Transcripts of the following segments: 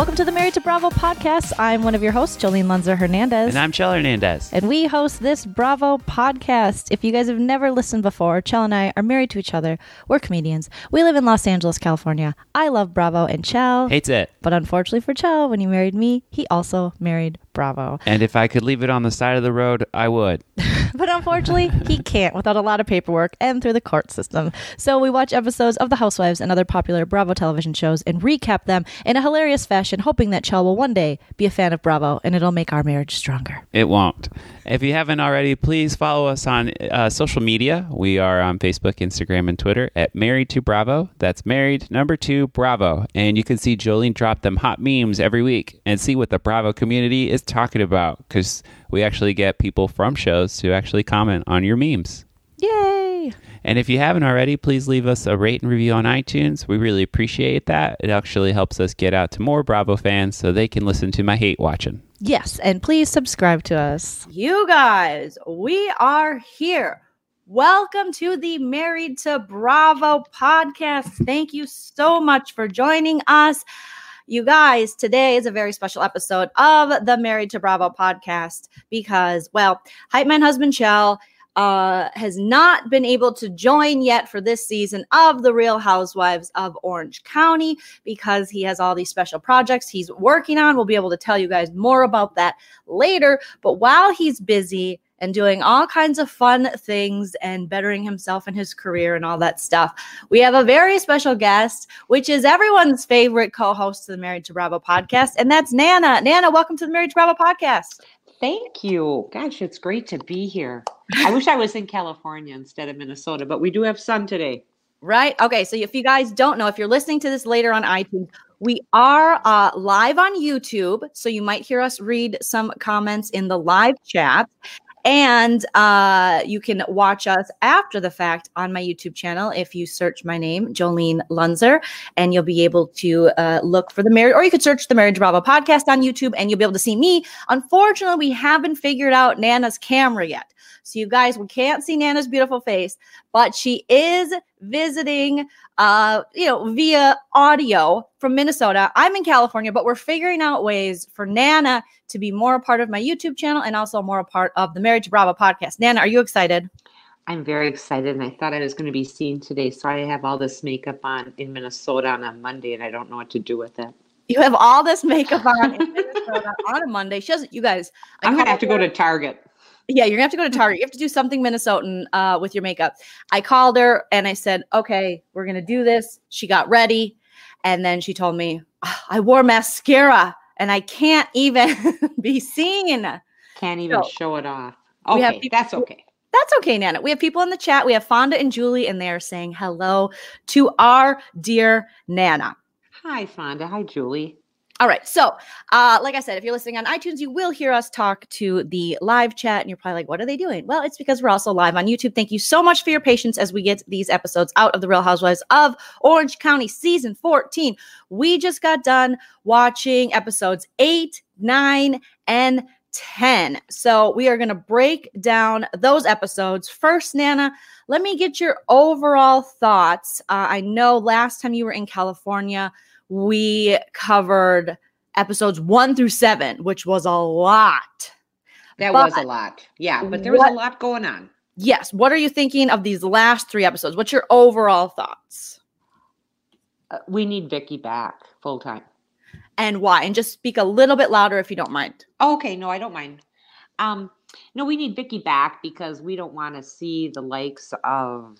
Welcome to the Married to Bravo podcast. I'm one of your hosts, Jolene Lunzer Hernandez. And I'm Chell Hernandez. And we host this Bravo podcast. If you guys have never listened before, Chell and I are married to each other. We're comedians. We live in Los Angeles, California. I love Bravo and Chell. Hates it. But unfortunately for Chell, when he married me, he also married Bravo. And if I could leave it on the side of the road, I would. but unfortunately, he can't without a lot of paperwork and through the court system. So we watch episodes of The Housewives and other popular Bravo television shows and recap them in a hilarious fashion, hoping that Chell will one day be a fan of Bravo and it'll make our marriage stronger. It won't. If you haven't already, please follow us on uh, social media. We are on Facebook, Instagram, and Twitter at Married to Bravo. That's Married Number Two Bravo. And you can see Jolene drop them hot memes every week and see what the Bravo community is talking about because we actually get people from shows to actually comment on your memes. Yay! And if you haven't already, please leave us a rate and review on iTunes. We really appreciate that. It actually helps us get out to more Bravo fans so they can listen to my hate watching. Yes, and please subscribe to us. You guys, we are here. Welcome to the Married to Bravo podcast. Thank you so much for joining us. You guys, today is a very special episode of the Married to Bravo podcast because, well, Hype Man Husband Chell uh, has not been able to join yet for this season of The Real Housewives of Orange County because he has all these special projects he's working on. We'll be able to tell you guys more about that later. But while he's busy, and doing all kinds of fun things and bettering himself in his career and all that stuff. We have a very special guest, which is everyone's favorite co host of the Married to Bravo podcast, and that's Nana. Nana, welcome to the Married to Bravo podcast. Thank you. Gosh, it's great to be here. I wish I was in California instead of Minnesota, but we do have sun today. Right. Okay. So if you guys don't know, if you're listening to this later on iTunes, we are uh, live on YouTube. So you might hear us read some comments in the live chat. And uh, you can watch us after the fact on my YouTube channel if you search my name, Jolene Lunzer, and you'll be able to uh, look for the marriage, or you could search the Marriage Bravo podcast on YouTube and you'll be able to see me. Unfortunately, we haven't figured out Nana's camera yet. So, you guys, we can't see Nana's beautiful face, but she is visiting, uh, you know, via audio from Minnesota. I'm in California, but we're figuring out ways for Nana to be more a part of my YouTube channel and also more a part of the Married to Bravo podcast. Nana, are you excited? I'm very excited, and I thought I was going to be seen today. So I have all this makeup on in Minnesota on a Monday, and I don't know what to do with it. You have all this makeup on in Minnesota on a Monday. She doesn't. You guys, I am gonna have to go to Target. Yeah, you're gonna have to go to Target. You have to do something Minnesotan uh, with your makeup. I called her and I said, "Okay, we're gonna do this." She got ready, and then she told me, oh, "I wore mascara and I can't even be seen. Can't even so, show it off." Okay, people, that's okay. That's okay, Nana. We have people in the chat. We have Fonda and Julie, and they are saying hello to our dear Nana. Hi, Fonda. Hi, Julie. All right. So, uh, like I said, if you're listening on iTunes, you will hear us talk to the live chat, and you're probably like, what are they doing? Well, it's because we're also live on YouTube. Thank you so much for your patience as we get these episodes out of The Real Housewives of Orange County season 14. We just got done watching episodes eight, nine, and 10. So, we are going to break down those episodes. First, Nana, let me get your overall thoughts. Uh, I know last time you were in California, we covered episodes one through seven, which was a lot. That but was a lot. Yeah, but there was what, a lot going on. Yes. What are you thinking of these last three episodes? What's your overall thoughts? Uh, we need Vicki back full time. And why? And just speak a little bit louder if you don't mind. Okay, no, I don't mind. Um, no, we need Vicki back because we don't want to see the likes of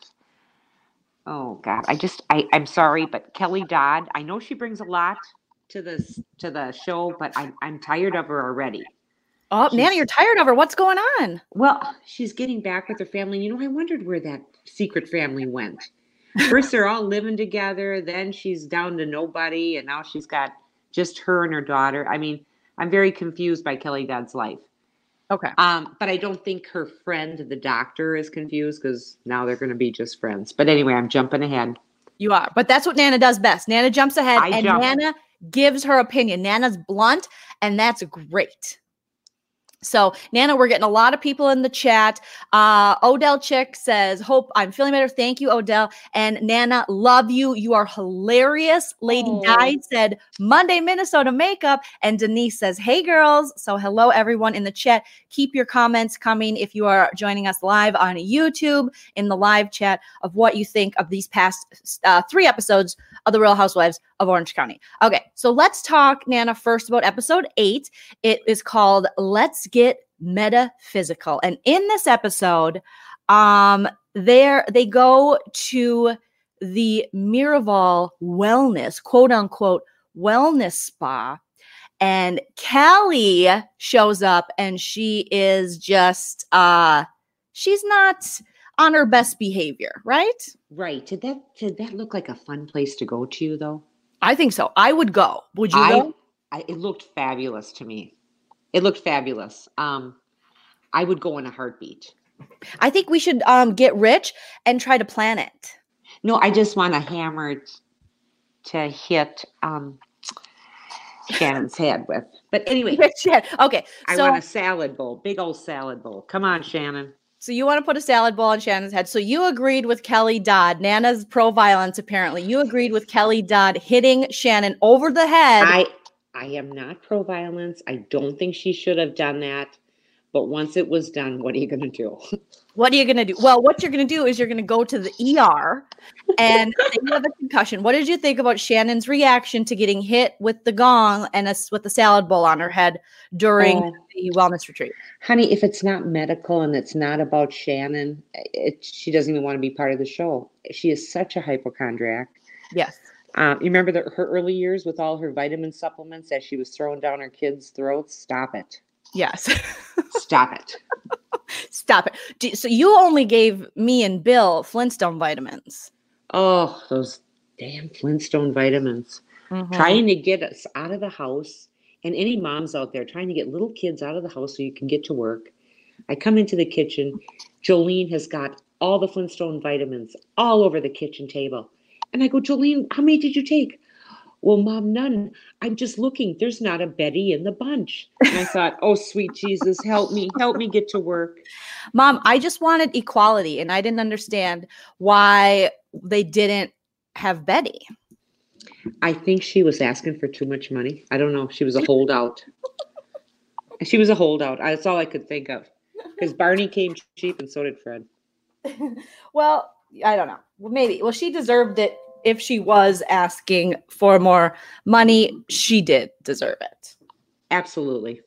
oh god i just i i'm sorry but kelly dodd i know she brings a lot to this to the show but i'm, I'm tired of her already. Oh she's, nana you're tired of her. What's going on? Well she's getting back with her family. You know i wondered where that secret family went. First they're all living together then she's down to nobody and now she's got just her and her daughter. I mean i'm very confused by kelly dodd's life Okay. Um, but I don't think her friend, the doctor, is confused because now they're going to be just friends. But anyway, I'm jumping ahead. You are. But that's what Nana does best. Nana jumps ahead I and jump. Nana gives her opinion. Nana's blunt, and that's great. So, Nana, we're getting a lot of people in the chat. Uh, Odell Chick says, Hope I'm feeling better. Thank you, Odell. And Nana, love you. You are hilarious. Lady Oh. Di said, Monday, Minnesota makeup. And Denise says, Hey, girls. So, hello, everyone in the chat. Keep your comments coming if you are joining us live on YouTube in the live chat of what you think of these past uh, three episodes of The Real Housewives of Orange County. Okay, so let's talk, Nana, first about episode eight. It is called Let's Get Metaphysical. And in this episode, um, there they go to the Miraval Wellness, quote unquote, wellness spa. And Callie shows up and she is just uh she's not on her best behavior, right? Right. Did that did that look like a fun place to go to though? I think so. I would go. Would you I, go? I it looked fabulous to me. It looked fabulous. Um I would go in a heartbeat. I think we should um get rich and try to plan it. No, I just want a hammer to hit um Shannon's head with. But anyway, okay, I so want a salad bowl, big old salad bowl. Come on, Shannon. So you want to put a salad bowl on Shannon's head. So you agreed with Kelly Dodd, Nana's pro violence. Apparently, you agreed with Kelly Dodd hitting Shannon over the head. I I am not pro violence. I don't think she should have done that. But once it was done, what are you going to do? What are you going to do? Well, what you're going to do is you're going to go to the ER and you have a concussion. What did you think about Shannon's reaction to getting hit with the gong and a, with the salad bowl on her head during Oh. the wellness retreat? Honey, if it's not medical and it's not about Shannon, it, she doesn't even want to be part of the show. She is such a hypochondriac. Yes. Um, you remember the, her early years with all her vitamin supplements as she was throwing down her kids' throats? Stop it. Yes. Stop it. Stop it. Do- So you only gave me and Bill Flintstone vitamins. Oh, those damn Flintstone vitamins. Mhm. Trying to get us out of the house. And any moms out there trying to get little kids out of the house so you can get to work. I come into the kitchen. Jolene has got all the Flintstone vitamins all over the kitchen table. And I go, Jolene, how many did you take? Well, mom, none. I'm just looking. There's not a Betty in the bunch. And I thought, oh, sweet Jesus, help me. Help me get to work. Mom, I just wanted equality and I didn't understand why they didn't have Betty. I think she was asking for too much money. I don't know. She was a holdout. she was a holdout. That's all I could think of. Because Barney came cheap and so did Fred. Well, I don't know. Well, maybe. Well, she deserved it if she was asking for more money. She did deserve it. Absolutely.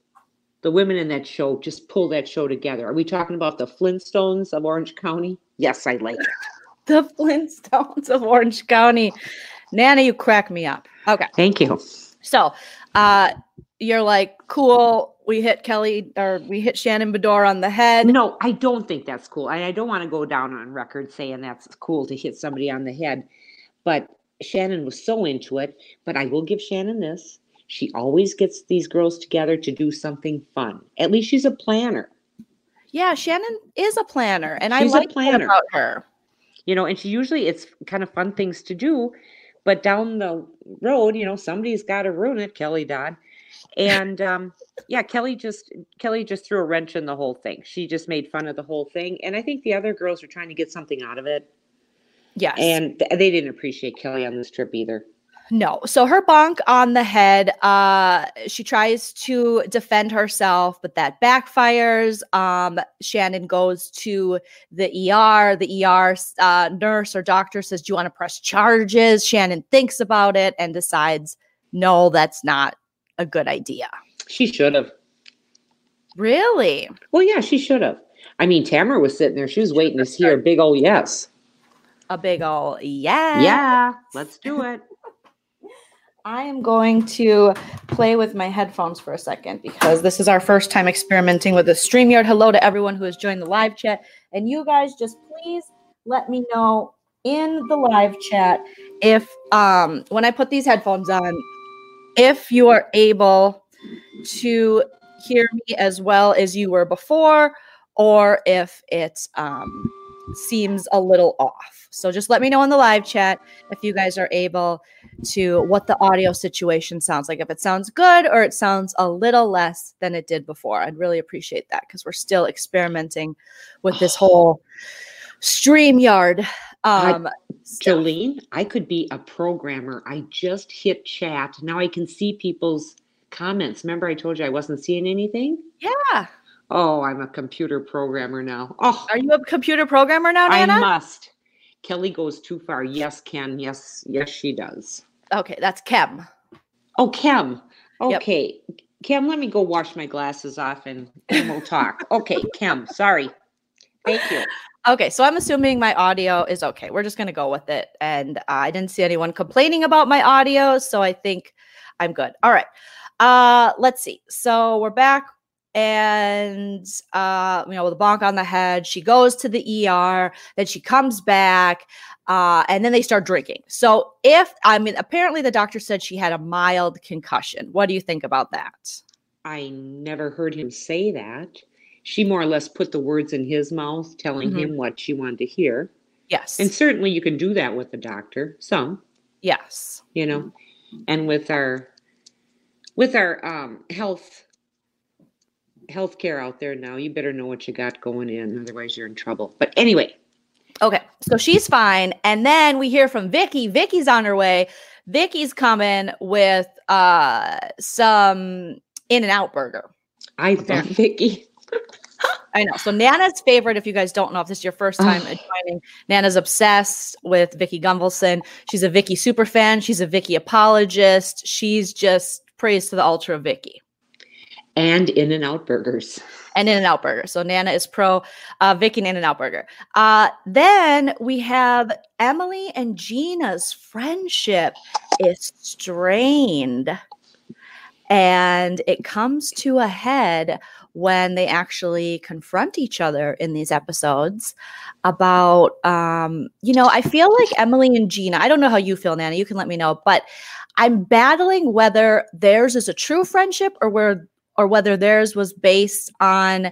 The women in that show just pull that show together. Are we talking about the Flintstones of Orange County? Yes, I like it. The Flintstones of Orange County. Nana, you crack me up. Okay. Thank you. So, uh, you're like, cool. We hit Kelly or we hit Shannon Beador on the head. No, I don't think that's cool. And I don't want to go down on record saying that's cool to hit somebody on the head. But Shannon was so into it. But I will give Shannon this. She always gets these girls together to do something fun. At least she's a planner. Yeah, Shannon is a planner, and I She's a like that planner. about her. you know and she usually it's kind of fun things to do but down the road you know somebody's got to ruin it kelly dodd and um yeah kelly just kelly just threw a wrench in the whole thing she just made fun of the whole thing and i think the other girls are trying to get something out of it Yes. and th- they didn't appreciate kelly on this trip either No. So her bonk on the head, uh, she tries to defend herself, but that backfires. Um, Shannon goes to the ER. The ER uh, nurse or doctor says, Do you want to press charges? Shannon thinks about it and decides, No, that's not a good idea. she should have Really? well yeah she should have i mean tamara was sitting there she was waiting to hear a big old yes A big ol' yeah. yeah let's do it I am going to play with my headphones for a second because this is our first time experimenting with the StreamYard. Hello to everyone who has joined the live chat. And you guys just please let me know in the live chat if um when I put these headphones on, if you are able to hear me as well as you were before, or if it's um seems a little off. So just let me know in the live chat if you guys are able to what the audio situation sounds like. If it sounds good or it sounds a little less than it did before. I'd really appreciate that because we're still experimenting with this whole StreamYard. Um, stuff. Jolene, I could be a programmer. I just hit chat. Now I can see people's comments. Remember, I told you I wasn't seeing anything? Yeah. Oh, I'm a computer programmer now. Oh, Are you a computer programmer now, I must. Kelly goes too far. Yes, Ken. Yes, yes, she does. Okay, that's Kem. Oh, Kim. Yep. Okay. Kim, let me go wash my glasses off and, and we'll talk. okay, Kim, sorry. Thank you. Okay, so I'm assuming my audio is okay. We're just going to go with it. And uh, I didn't see anyone complaining about my audio, so I think I'm good. All right. Uh let's see. So we're back and uh you know with a bonk on the head, she goes to the ER, then she comes back uh and then they start drinking. So if I mean apparently the doctor said she had a mild concussion. What do you think about that? I never heard him say that. She more or less put the words in his mouth, telling Mhm. him what she wanted to hear. Yes. And certainly you can do that with the doctor, some, yes. you know, and with our with our um health healthcare out there now, you better know what you got going in, otherwise you're in trouble. But anyway, Okay, so she's fine, and then we hear from Vicki. Vicki's on her way. Vicki's coming with uh some In and Out burger. I love Vicki. I know. So Nana's favorite, if you guys don't know, if this is your first time joining, Nana's obsessed with Vicki Gunvalson. She's a Vicki super fan. She's a Vicki apologist. She's just praised to the ultra of Vicki. And In and Out Burgers. and In and Out Burger. So Nana is pro uh, Vicki and In and Out Burger. Uh, then we have Emily and Gina's friendship is strained. And it comes to a head when they actually confront each other in these episodes about, um, you know, I feel like Emily and Gina, I don't know how you feel, Nana, you can let me know, but I'm battling whether theirs is a true friendship or where or whether theirs was based on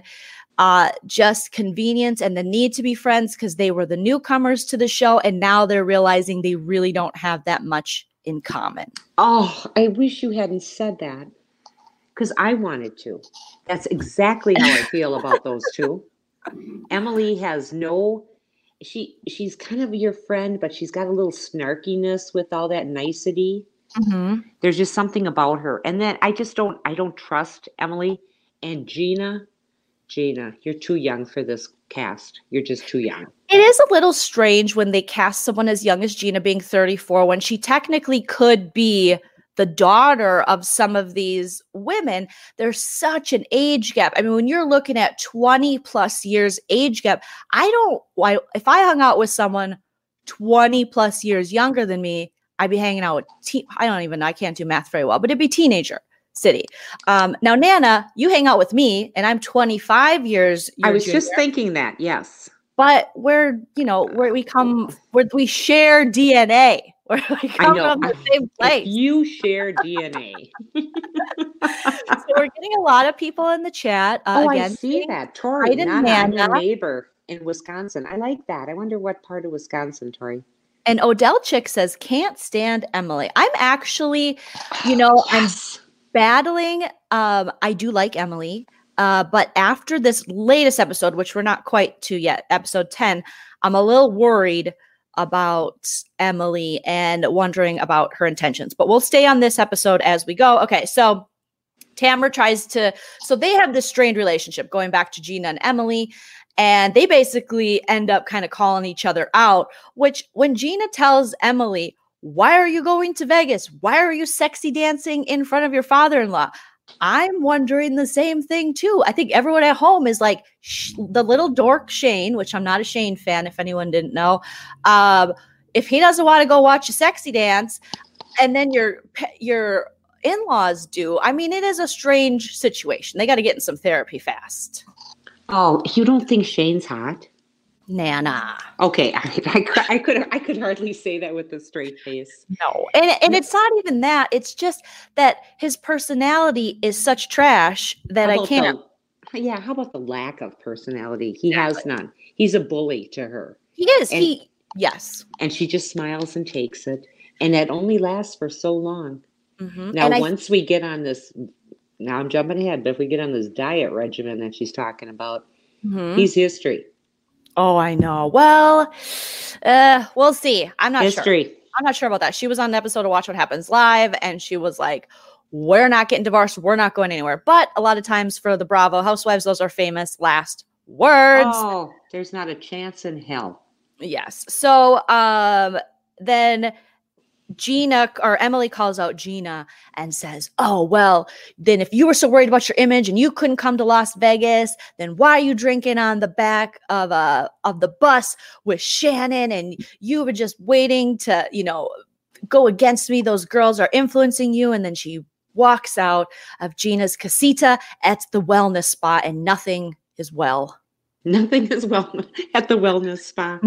uh, just convenience and the need to be friends because they were the newcomers to the show and now they're realizing they really don't have that much in common. Oh, I wish you hadn't said that because I wanted to. That's exactly how I feel about those two. Emily has no she she's kind of your friend, but she's got a little snarkiness with all that nicety. Mm-hmm. There's just something about her. And then I just don't I don't trust Emily and Gina. Gina, you're too young for this cast. You're just too young. It is a little strange when they cast someone as young as Gina being 34 when she technically could be the daughter of some of these women. There's such an age gap. I mean, when you're looking at 20 plus years age gap, I don't why if I hung out with someone 20 plus years younger than me, I'd be hanging out with teen, I don't even know, I can't do math very well, but it'd be teenager city. Um, now Nana, you hang out with me and I'm 25 years I was just thinking that, yes. but we're you know where we come where we share dna where we come know. from the same If place you share DNA. so we're getting a lot of people in the chat uh, oh, again I see that. Tori, Nana, Nana. neighbor in Wisconsin. I like that. I wonder what part of Wisconsin, Tori. And odell chick says can't stand emily. I'm actually you know i'm battling um i do like emily uh but after this latest episode which we're not quite to yet episode 10 i'm a little worried about emily and wondering about her intentions but we'll stay on this episode as we go. Okay so Tamara tries to, so they have this strained relationship going back to Gina and Emily, and they basically end up kind of calling each other out. Which, when Gina tells Emily, Why are you going to Vegas? Why are you sexy dancing in front of your father in law? I'm wondering the same thing too. I think everyone at home is like sh- the little dork Shane, which I'm not a Shane fan, if anyone didn't know. Um, if he doesn't want to go watch a sexy dance, and then your your in-laws do, I mean, it is a strange situation. They got to get in some therapy fast. Oh, you don't think Shane's hot? Nana, Okay, I, I, could- I could I could hardly say that with a straight face. no, and and it's not even that. It's just that his personality is such trash that I can't. the- yeah, how about the lack of personality? He has none. He's a bully to her. He is. And- he yes. And she just smiles and takes it. And that only lasts for so long. Mhm. Now, And I- once we get on this, now I'm jumping ahead, but if we get on this diet regimen that she's talking about, Mhm. he's history. Oh, I know. Well, uh, we'll see. I'm not sure. I'm not sure about that. She was on the episode of Watch What Happens Live, and she was like, "We're not getting divorced. We're not going anywhere." But a lot of times for the Bravo housewives, those are famous last words. Oh, there's not a chance in hell. Yes. So um then Gina or Emily calls out Gina and says, Oh, well, then if you were so worried about your image and you couldn't come to Las Vegas, then why are you drinking on the back of uh of the bus with Shannon and you were just waiting to, you know, go against me. Those girls are influencing you. And then she walks out of Gina's casita at the wellness spa and nothing is well. Nothing is well at the wellness spa.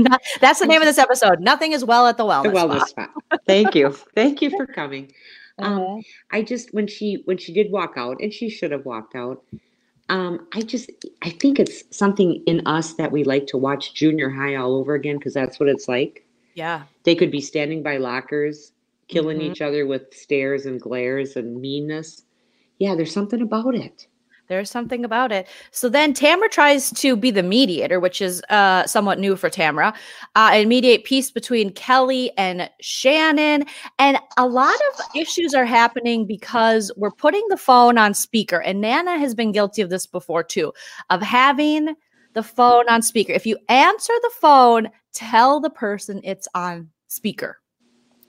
That's the name of this episode. Nothing is well at the wellness. The wellness spa. spa. Thank you. Thank you for coming. Um, Mhm. I just when she when she did walk out, and she should have walked out. Um, I just I think it's something in us that we like to watch junior high all over again because that's what it's like. yeah. They could be standing by lockers, killing Mhm. each other with stares and glares and meanness. Yeah, there's something about it. There's something about it. So then Tamara tries to be the mediator, which is uh, somewhat new for Tamara, uh, and mediate peace between Kelly and Shannon. And a lot of issues are happening because we're putting the phone on speaker. And Nana has been guilty of this before too, of having the phone on speaker. If you answer the phone, tell the person it's on speaker.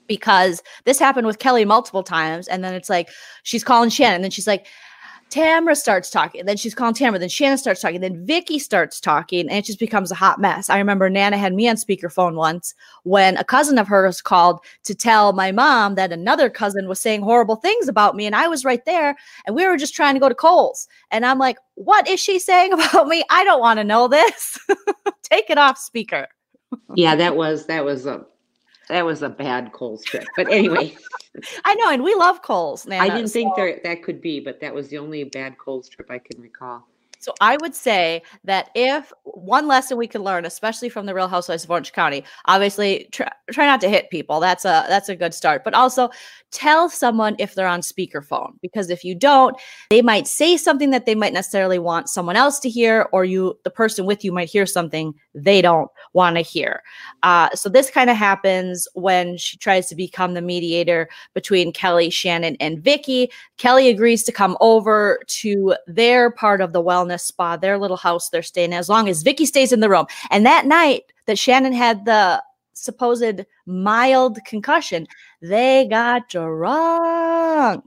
Because this happened with Kelly multiple times. And then it's like, she's calling Shannon. And then she's like, Tamara starts talking, then she's calling Tamara, then Shannon starts talking, then Vicki starts talking, and it just becomes a hot mess. I remember Nana had me on speakerphone once when a cousin of hers called to tell my mom that another cousin was saying horrible things about me, and I was right there, and we were just trying to go to Kohl's. And I'm like, what is she saying about me? I don't want to know this. Take it off speaker. Yeah, that was that was a that was a bad Kohl's trip. But anyway, I know, and we love Kohl's, Nana. I didn't think so- there that could be, but that was the only bad Kohl's trip I can recall. So I would say that if one lesson we could learn, especially from the Real Housewives of Orange County, obviously try, try not to hit people. That's a that's a good start. But also tell someone if they're on speakerphone because if you don't, they might say something that they might necessarily want someone else to hear, or you the person with you might hear something they don't want to hear. Uh, so this kind of happens when she tries to become the mediator between Kelly, Shannon, and Vicki. Kelly agrees to come over to their part of the wellness spa, their little house they're staying in, as long as Vicki stays in the room. And that night that Shannon had the supposed mild concussion, they got drunk.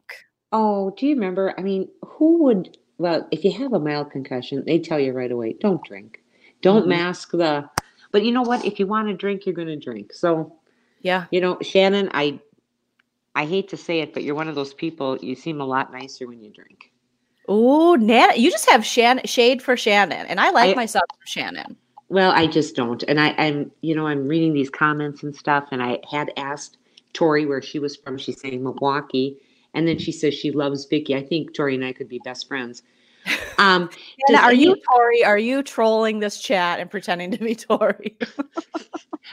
Oh, do you remember? I mean, who would? Well, if you have a mild concussion, they tell you right away, don't drink, don't Mhm. mask the. But you know what? If you want to drink, you're going to drink. So Yeah. you know, Shannon, I, I hate to say it, but you're one of those people. You seem a lot nicer when you drink. Ooh, Nana, you just have Shan- shade for Shannon, and I like I- myself for Shannon. Well, I just don't. And I, I'm, you know, I'm reading these comments and stuff, and I had asked Tori where she was from. She's saying Milwaukee, and then she says she loves Vicki. I think Tori and I could be best friends. Um, does are you Tori? Are you trolling this chat and pretending to be Tori?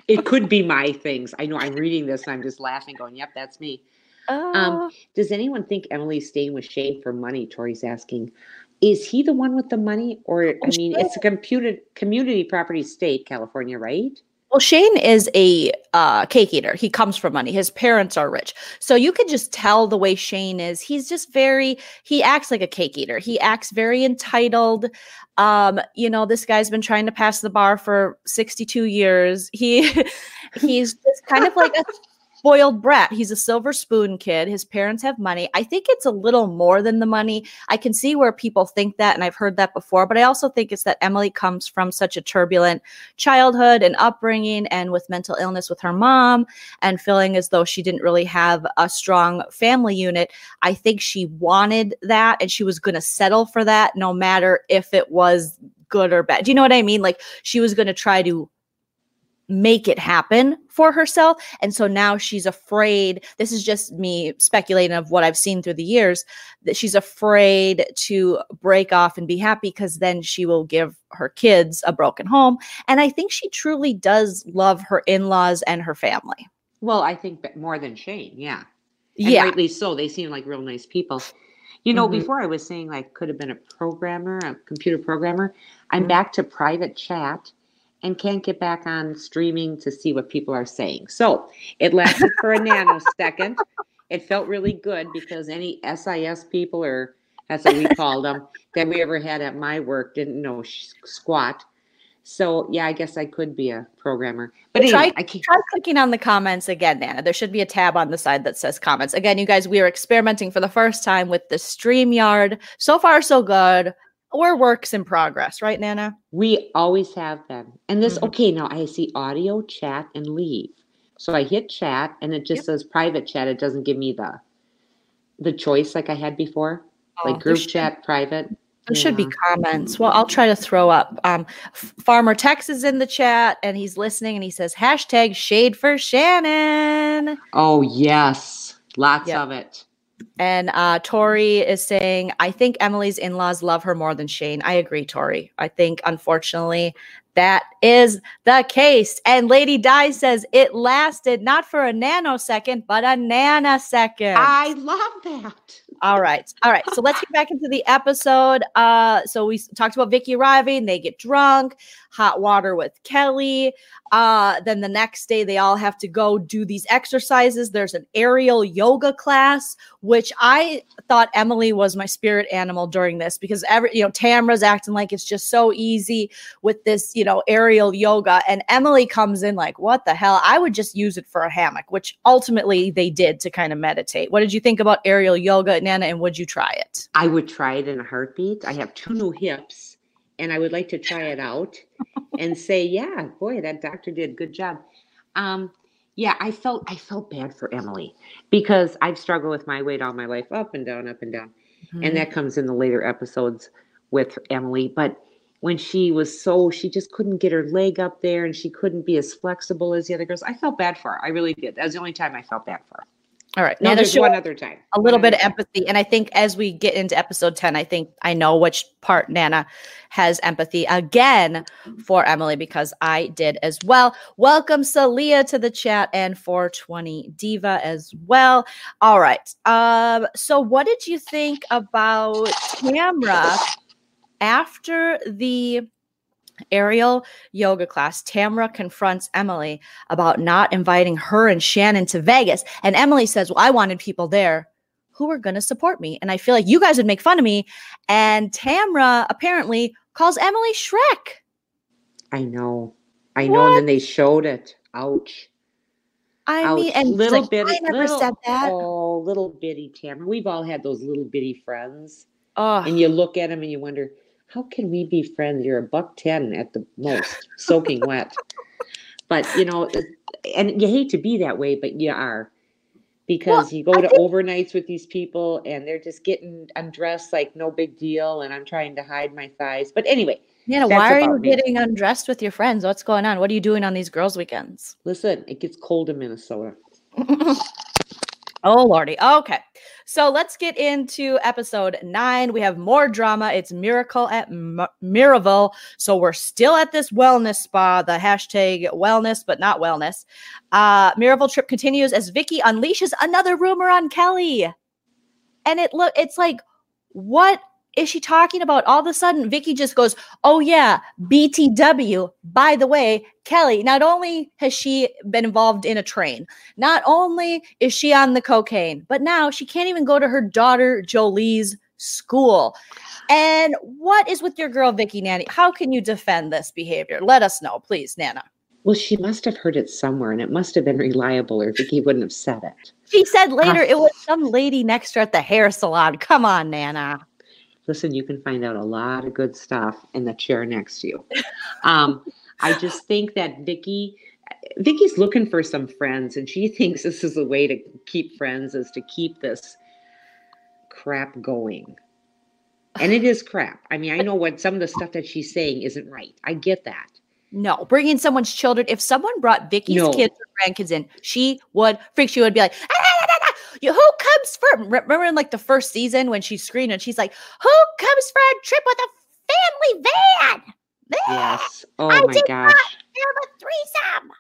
It could be my things. I know I'm reading this and I'm just laughing, going, "Yep, that's me." Oh. Does anyone think Emily's staying with Shane for money? Tori's asking. Is he the one with the money, or I mean, it's a computed community property state, California, right? Well, Shane is a uh, cake eater. He comes from money. His parents are rich. So you could just tell the way Shane is. He's just very, he acts like a cake eater. He acts very entitled. Um, you know, this guy's been trying to pass the bar for 62 years. He he's just kind of like a spoiled brat. He's a silver spoon kid. His parents have money. I think it's a little more than the money. I can see where people think that, and I've heard that before, but I also think it's that Emily comes from such a turbulent childhood and upbringing and with mental illness with her mom and feeling as though she didn't really have a strong family unit. I think she wanted that and she was going to settle for that no matter if it was good or bad. Do you know what I mean? Like she was going to try to make it happen for herself. And so now she's afraid. This is just me speculating of what I've seen through the years that she's afraid to break off and be happy because then she will give her kids a broken home. And I think she truly does love her in laws and her family. Well, I think more than Shane. Yeah. And Yeah. rightly so. They seem like real nice people. You know, Mhm. before I was saying like could have been a programmer, a computer programmer. I'm Mhm. back to private chat and can't get back on streaming to see what people are saying. So it lasted for a nanosecond. It felt really good because any SIS people or that's what we called them that we ever had at my work didn't know squat. So yeah, I guess I could be a programmer. But Well, try- I can't. Try clicking on the comments again, Nana. There should be a tab on the side that says comments. Again, you guys, we are experimenting for the first time with the StreamYard. So far, so good. We're works in progress, right, Nana? We always have them. And this, Mhm. okay, now I see audio, chat, and leave. So I hit chat and it just says private chat. It doesn't give me the the choice like I had before. Oh, like group should- chat, private. There should be comments. Well, I'll try to throw up. Um, Farmer Tex is in the chat and he's listening and he says hashtag shade for Shannon. Oh yes. Lots Yeah. of it. And uh, Tori is saying, I think Emily's in laws love her more than Shane. I agree, Tori. I think, unfortunately, that is the case. And Lady Di says it lasted not for a nanosecond, but a nanosecond. I love that. All right. All right. So let's get back into the episode. Uh so we talked about Vicki arriving, they get drunk, hot water with Kelly. Uh then the next day they all have to go do these exercises. There's an aerial yoga class, which I thought Emily was my spirit animal during this because every you know Tamra's acting like it's just so easy with this, you know, aerial yoga and Emily comes in like, "What the hell? I would just use it for a hammock," which ultimately they did to kind of meditate. What did you think about aerial yoga, Nana, and would you try it? I would try it in a heartbeat. I have two new hips and I would like to try it out and say, yeah, boy, that doctor did good job. Um, yeah, I felt I felt bad for Emily because I've struggled with my weight all my life, up and down, up and down. Mm-hmm. and that comes in the later episodes with Emily. But when she was so, she just couldn't get her leg up there and she couldn't be as flexible as the other girls. I felt bad for her. I really did. That was the only time I felt bad for her. All right. No, Nana, there's one other time. a little One bit of time. empathy. And I think as we get into episode 10, I think I know which part Nana has empathy again for Emily because I did as well. Welcome, Salia, to the chat and 420 Diva as well. All right. Um, so what did you think about Tamra after the aerial yoga class? Tamra confronts Emily about not inviting her and Shannon to Vegas. And Emily says, Well, I wanted people there who were going to support me. And I feel like you guys would make fun of me. And Tamra apparently calls Emily Shrek. I know. I know. And then they showed it. Ouch. I Ouch. mean, and little like, bitty. I never little, said that. Oh, little bitty Tamara. We've all had those little bitty friends. Oh, And you look at them and you wonder, how can we be friends? You're a buck 10 at the most, soaking wet. But, you know, and you hate to be that way, but you are. Because you go I to think- overnights with these people and they're just getting undressed like no big deal. And I'm trying to hide my thighs. But anyway, Nana, that's why are you me. getting undressed with your friends? What's going on? What are you doing on these girls' weekends? listen, it gets cold in Minnesota. Oh, Lordy. Okay. So let's get into episode nine. We have more drama. It's Miracle at M- Miraval. So we're still at this wellness spa, the hashtag wellness, but not wellness. Uh, Miraval trip continues as Vicki unleashes another rumor on Kelly. And it look, it's like, what is she talking about? All of a sudden, Vicki just goes, Oh, yeah, BTW. By the way, Kelly, not only has she been involved in a train, not only is she on the cocaine, but now she can't even go to her daughter Jolie's school. And what is with your girl Vicki Nanny? How can you defend this behavior? Let us know, please, Nana. Well, she must have heard it somewhere and it must have been reliable or Vicki wouldn't have said it. She said later it was some lady next to her at the hair salon. Come on, Nana. Listen, you can find out a lot of good stuff in the chair next to you. Um, I just think that Vicki, Vicki's looking for some friends, and she thinks this is a way to keep friends is to keep this crap going. And it is crap. I mean, I know what some of the stuff that she's saying isn't right. I get that. No, bringing someone's children. If someone brought Vicki's No. kids or grandkids in, she would freak. She would be like, "Ah. You- "Who comes for?" Remember in like the first season when she screamed and she's like, "Who comes for a trip with a family van?" Yes. Oh I my did gosh. Have a threesome.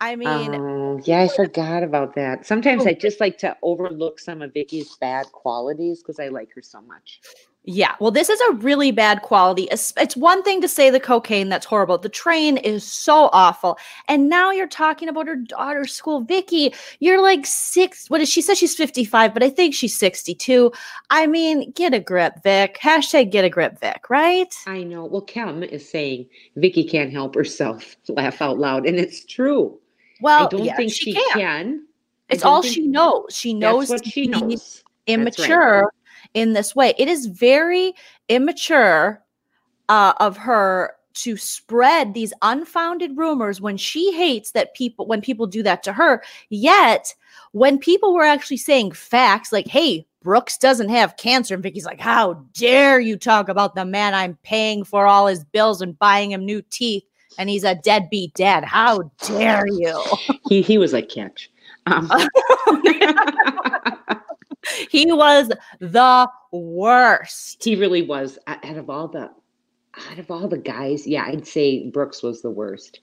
I mean, Oh, yeah, I forgot about that. Sometimes oh. I just like to overlook some of Vicki's bad qualities because I like her so much. Yeah, well, this is a really bad quality. It's it's one thing to say the cocaine that's horrible. The train is so awful, and now you're talking about her daughter's school, Vicki. You're like six. What is she says? She's fifty five, but I think she's sixty two. I mean, get a grip, Vic. Hashtag get a grip, Vic. Right? I know. Well, Kim is saying Vicki can't help herself. Laugh out loud, and it's true. Well, I don't yeah, think she, she, can. can. It's all she knows. She knows That's what she knows. Immature in this way. It is very immature uh, of her to spread these unfounded rumors when she hates that people when people do that to her. Yet, when people were actually saying facts like, "Hey, Brooks doesn't have cancer," and Vicki's like, "How dare you talk about the man I'm paying for all his bills and buying him new teeth?" And he's a deadbeat dad. How dare you? He he was like catch. Um, he was the worst. he really was. Out of all the out of all the guys, yeah, I'd say Brooks was the worst.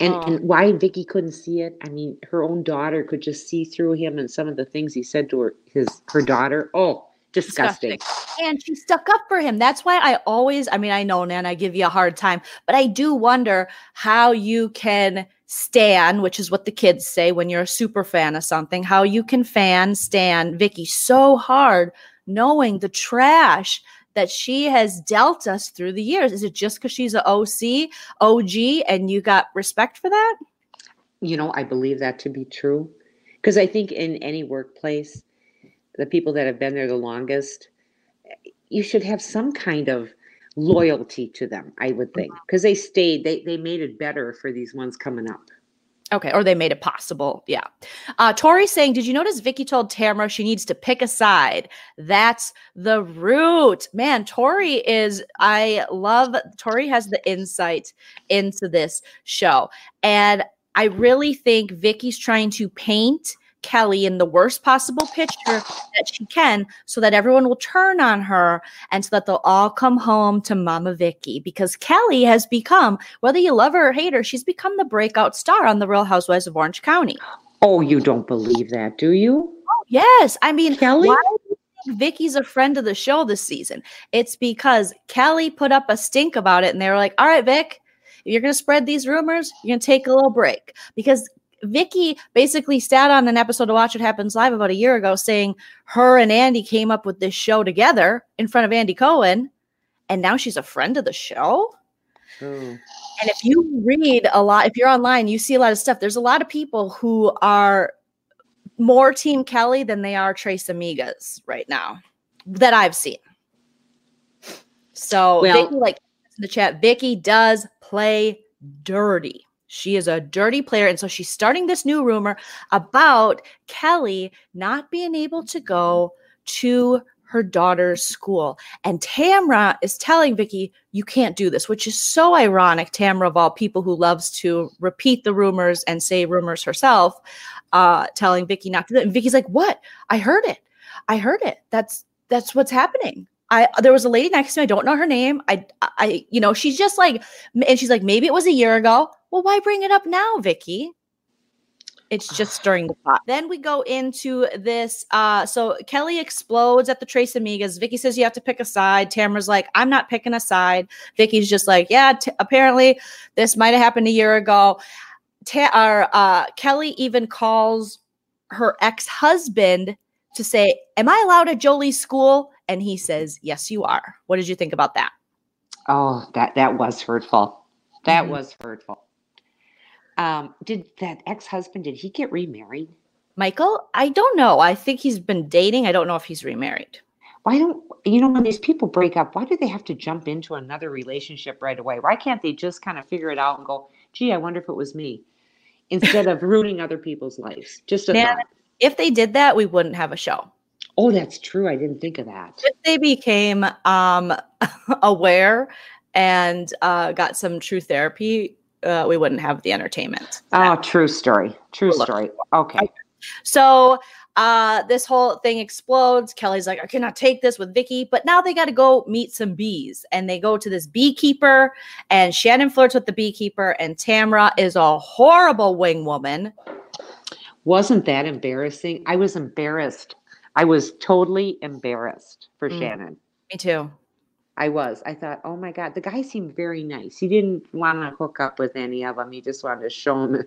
And Oh. and why Vicki couldn't see it? I mean, her own daughter could just see through him and some of the things he said to her his her daughter. Oh, disgusting. And she stuck up for him. That's why I always, I mean, I know, Nan, I give you a hard time, but I do wonder how you can stan, which is what the kids say when you're a super fan of something, how you can fan, stan Vicki so hard, knowing the trash that she has dealt us through the years. Is it just because she's an OC, OG, and you got respect for that? You know, I believe that to be true. Because I think in any workplace, the people that have been there the longest, you should have some kind of loyalty to them, I would think. Because they stayed, they, they made it better for these ones coming up. Okay, or they made it possible. Yeah. Uh Tori saying, Did you notice Vicki told Tamara she needs to pick a side? That's the root. Man, Tori is I love Tori has the insight into this show. And I really think Vicki's trying to paint Kelly in the worst possible picture that she can so that everyone will turn on her and so that they'll all come home to Mama Vicki because Kelly has become, whether you love her or hate her, she's become the breakout star on the Real Housewives of Orange County. Oh, you don't believe that, do you? Oh, yes, I mean, Kelly? why do you think Vicki's a friend of the show this season? It's because Kelly put up a stink about it and they were like, all right, Vic, if you're going to spread these rumors, you're going to take a little break because Vicki basically sat on an episode of Watch What Happens Live about a year ago saying her and Andy came up with this show together in front of Andy Cohen, and now she's a friend of the show. Oh. And if you read a lot, if you're online, you see a lot of stuff. There's a lot of people who are more Team Kelly than they are Tres Amigas right now that I've seen. So, Well- Vicki, like in the chat, Vicki does play dirty. She is a dirty player. And so she's starting this new rumor about Kelly not being able to go to her daughter's school. And Tamra is telling Vicki, you can't do this, which is so ironic. Tamra, of all people who loves to repeat the rumors and say rumors herself, uh, telling Vicki not to do that. And Vicki's like, what? I heard it. I heard it. That's that's what's happening. I there was a lady next to me. I don't know her name. I I you know she's just like, and she's like, maybe it was a year ago. Well, why bring it up now, Vicki? It's just stirring the pot. Then we go into this. Uh, so Kelly explodes at the Tres Amigas. Vicki says you have to pick a side. Tamara's like, I'm not picking a side. Vicki's just like, yeah, t- apparently this might have happened a year ago. Ta- or, uh, Kelly even calls her ex husband to say, Am I allowed at Jolie's school? And he says, Yes, you are. What did you think about that? Oh, that that was hurtful. That Mhm. was hurtful. Um, did that ex-husband did he get remarried? Michael, I don't know. I think he's been dating. I don't know if he's remarried. Why don't you know when these people break up, why do they have to jump into another relationship right away? Why can't they just kind of figure it out and go, gee, I wonder if it was me? Instead of ruining other people's lives. Just a Man. If they did that, we wouldn't have a show. Oh, that's true. I didn't think of that. If they became um, aware and uh, got some true therapy, uh, we wouldn't have the entertainment. Oh, true story. True Look. story. Okay. So uh, this whole thing explodes. Kelly's like, I cannot take this with Vicki, but now they got to go meet some bees, and they go to this beekeeper, and Shannon flirts with the beekeeper, and Tamra is a horrible wing woman. Wasn't that embarrassing? I was embarrassed. I was totally embarrassed for Mm. Shannon. Me too. I was. I thought, oh my God, the guy seemed very nice. He didn't want to hook up with any of them. He just wanted to show them,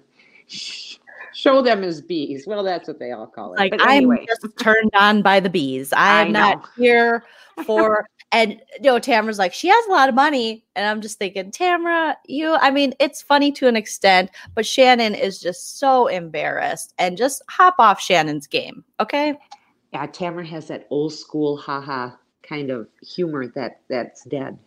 show them his bees. Well, that's what they all call it. Like but anyway, I'm just turned on by the bees. I I am not here for. And you know, Tamara's like, she has a lot of money, and I'm just thinking, Tamara, you. I mean, it's funny to an extent, but Shannon is just so embarrassed, and just hop off Shannon's game, okay? yeah, Tamara has that old school haha kind of humor that that's dead.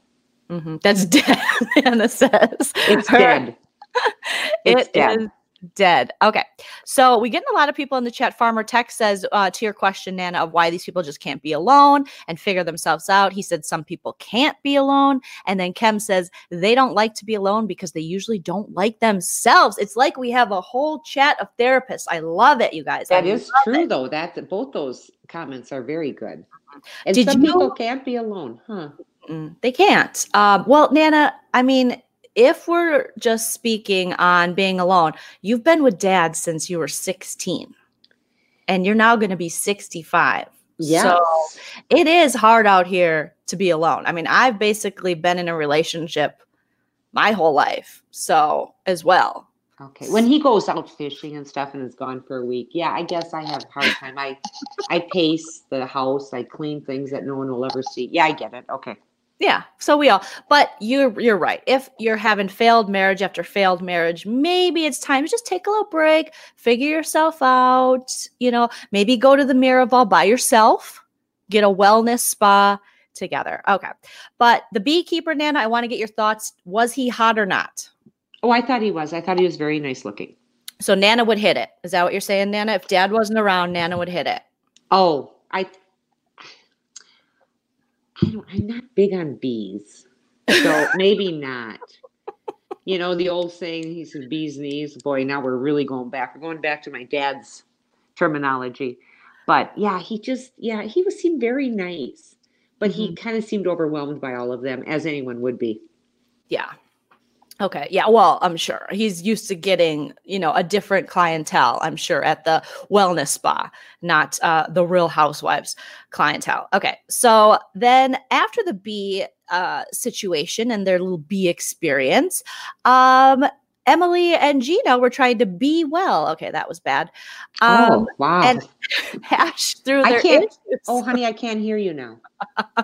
hmm That's dead. Anna says It's Her- dead. It's It dead. is dead. Okay. So we getting a lot of people in the chat. Farmer Tech says uh, to your question, Nana, of why these people just can't be alone and figure themselves out. He said some people can't be alone. And then Kem says they don't like to be alone because they usually don't like themselves. It's like we have a whole chat of therapists. I love it, you guys. That I is true, it. though. That both those comments are very good. And Did some you- people can't be alone, huh? They can't. Um, well, Nana, I mean, if we're just speaking on being alone, you've been with dad since you were 16 and you're now going to be 65. Yeah. So it is hard out here to be alone. I mean, I've basically been in a relationship my whole life. So, as well. Okay. When he goes out fishing and stuff and is gone for a week, yeah, I guess I have a hard time. I I pace the house, I clean things that no one will ever see. Yeah, I get it. Okay. Yeah, so we all. But you're you're right. If you're having failed marriage after failed marriage, maybe it's time to just take a little break, figure yourself out. You know, maybe go to the Miraval by yourself, get a wellness spa together. Okay, but the beekeeper Nana, I want to get your thoughts. Was he hot or not? Oh, I thought he was. I thought he was very nice looking. So Nana would hit it. Is that what you're saying, Nana? If Dad wasn't around, Nana would hit it. Oh, I I don't I'm not big on bees. So maybe not. You know, the old saying, he said bees knees. Boy, now we're really going back. We're going back to my dad's terminology. But yeah, he just yeah, he was seemed very nice. But he mm-hmm. kind of seemed overwhelmed by all of them, as anyone would be. Yeah. Okay. Yeah. Well, I'm sure he's used to getting, you know, a different clientele, I'm sure, at the wellness spa, not uh, the real housewives clientele. Okay. So then after the bee uh, situation and their little bee experience, um, Emily and Gina were trying to be well. Okay. That was bad. Um, oh, wow. and hash through I their can't- issues. oh, honey, I can't hear you now. Oh,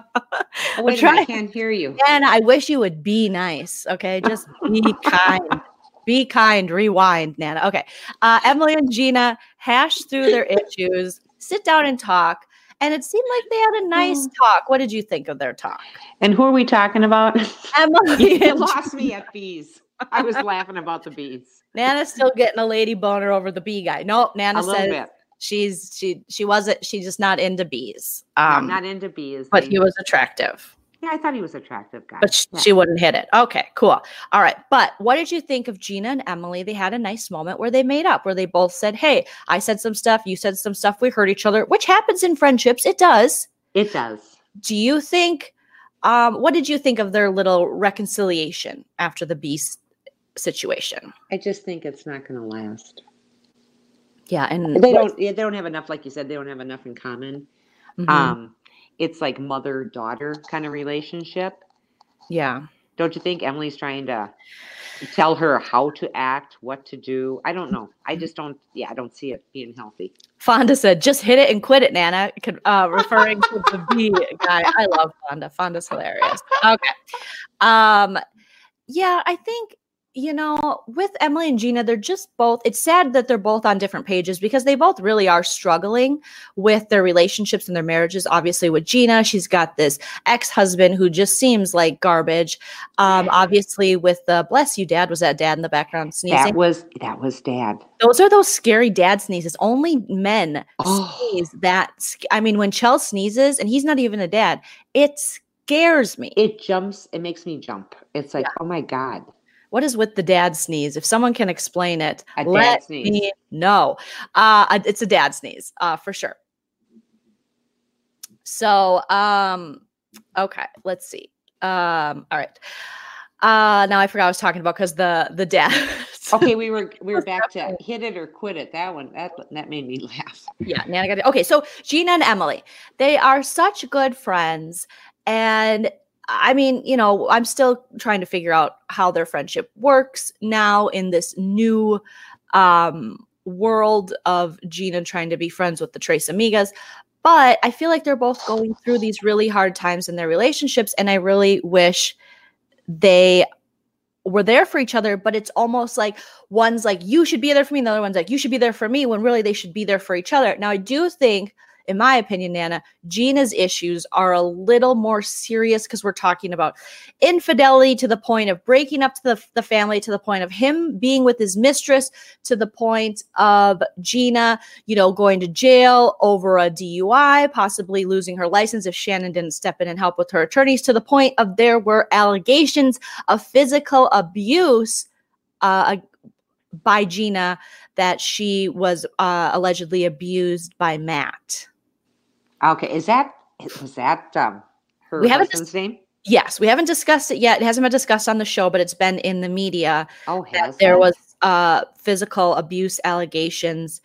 wait minute, I can't hear you. And I wish you would be nice. Okay. Just be kind. Be kind. Rewind, Nana. Okay. Uh, Emily and Gina hash through their issues, sit down and talk. And it seemed like they had a nice Oh. talk. What did you think of their talk? And who are we talking about? Emily you lost me at bees. I was laughing about the bees. Nana's still getting a lady boner over the bee guy. Nope. Nana says bit. she's she she wasn't she's just not into bees. I'm Um not into bees. but he was attractive. yeah, I thought he was attractive guy. but Yeah. she wouldn't hit it. Okay, cool. All right. But what did you think of Gina and Emily? They had a nice moment where they made up, where they both said, Hey, I said some stuff, you said some stuff, we hurt each other, which happens in friendships. It does. it does. Do you think, um, what did you think of their little reconciliation after the beast situation? I just think it's not going to last. Yeah. And They don't. yeah, They don't have enough. Like you said, they don't have enough in common. Mhm. Um, it's like mother daughter kind of relationship. yeah. Don't you think Emily's trying to tell her how to act, what to do? I don't know. I just don't. Yeah, I don't see it being healthy. Fonda said, just hit it and quit it, Nana, uh, referring to the bee guy. I love Fonda. Fonda's hilarious. Okay. Um, yeah, I think, you know, with Emily and Gina, they're just both, it's sad that they're both on different pages because they both really are struggling with their relationships and their marriages. Obviously, with Gina, she's got this ex husband who just seems like garbage. Um, obviously, with the bless you, dad, was that dad in the background sneezing? That was that was dad. Those are those scary dad sneezes. Only men Oh. sneeze that. I mean, when Chell sneezes, and he's not even a dad, it scares me. It jumps. It makes me jump. It's like, oh my god. What is with the dad sneeze? If someone can explain it, A let sneeze. me know. Uh, it's a dad sneeze, uh, for sure. So, um, okay, let's see. Um, all right. Uh, now I forgot I was talking about because the the dad. Okay, we were we were back to hit it or quit it. That one that that made me laugh. yeah, Nana got it. Okay, so Gina and Emily, they are such good friends, and I mean, you know, I'm still trying to figure out how their friendship works now in this new um world of Gina trying to be friends with the Tres Amigas. But I feel like they're both going through these really hard times in their relationships, and I really wish they were there for each other, but it's almost like one's like, you should be there for me, and the other one's like, you should be there for me, when really they should be there for each other. Now, I do think, in my opinion, Nana, Gina's issues are a little more serious because we're talking about infidelity to the point of breaking up to the, the family, to the point of him being with his mistress, to the point of Gina, you know, going to jail over a DUI, possibly losing her license if Shannon didn't step in and help with her attorneys, to the point of there were allegations of physical abuse uh, by Gina that she was uh, allegedly abused by Matt. Okay, is that was that um her We husband's name? Yes, we haven't discussed it yet. It hasn't been discussed on the show, but it's been in the media Oh, that has there was uh, physical abuse allegations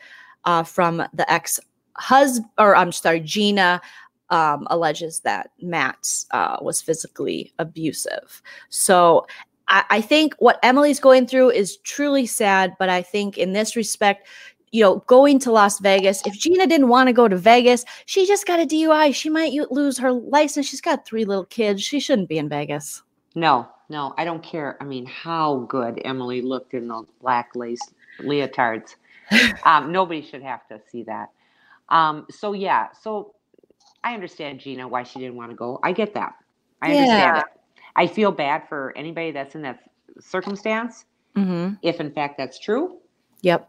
uh, from the ex husband, or I'm sorry, Gina um, alleges that Matt uh, was physically abusive. So I, I think what Emily's going through is truly sad, but I think in this respect, you know, going to Las Vegas, if Gina didn't want to go to Vegas, she just got a DUI. She might lose her license. She's got three little kids. She shouldn't be in Vegas. No, no, I don't care. I mean, how good Emily looked in those black lace leotards. um, nobody should have to see that. Um, so yeah, so I understand Gina why she didn't want to go. I get that. I understand it. I feel bad for anybody that's in that circumstance, Mm-hmm. if in fact that's true. Yep.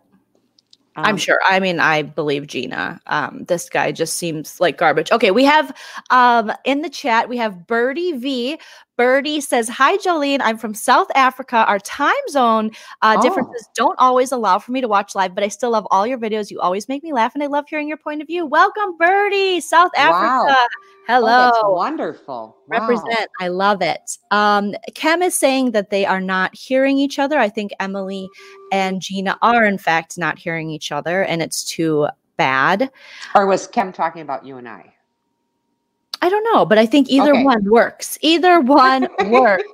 I'm Um, sure. I mean, I believe Gina. Um, this guy just seems like garbage. Okay, we have um in the chat, we have Birdie V. Birdie says, Hi Jolene, I'm from South Africa. Our time zone uh, Oh. differences don't always allow for me to watch live, but I still love all your videos. You always make me laugh, and I love hearing your point of view. Welcome, Birdie, South Wow. Africa. Hello. Oh, wonderful. Wow. Represent. I love it. Um, Kem is saying that they are not hearing each other. I think Emily and Gina are, in fact, not hearing each other, and it's too bad. Or was Kim talking about you and I? I don't know, but I think either Okay. one works. Either one works.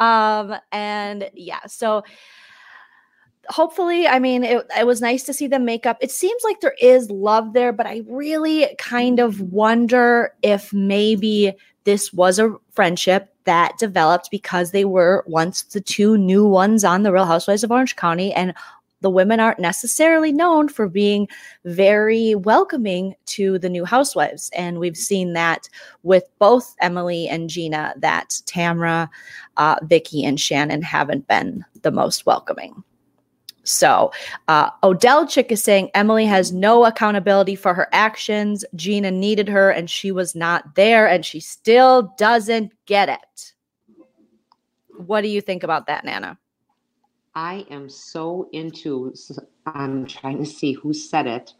Um, and yeah, so hopefully, I mean, it, it was nice to see them make up. It seems like there is love there, but I really kind of wonder if maybe this was a friendship that developed because they were once the two new ones on the Real Housewives of Orange County, and the women aren't necessarily known for being very welcoming to the new housewives. And we've seen that with both Emily and Gina, that Tamra, uh, Vicki, and Shannon haven't been the most welcoming. So, uh, Odell Chick is saying Emily has no accountability for her actions. Gina needed her and she was not there, and she still doesn't get it. What do you think about that, Nana? I am so into. I'm trying to see who said it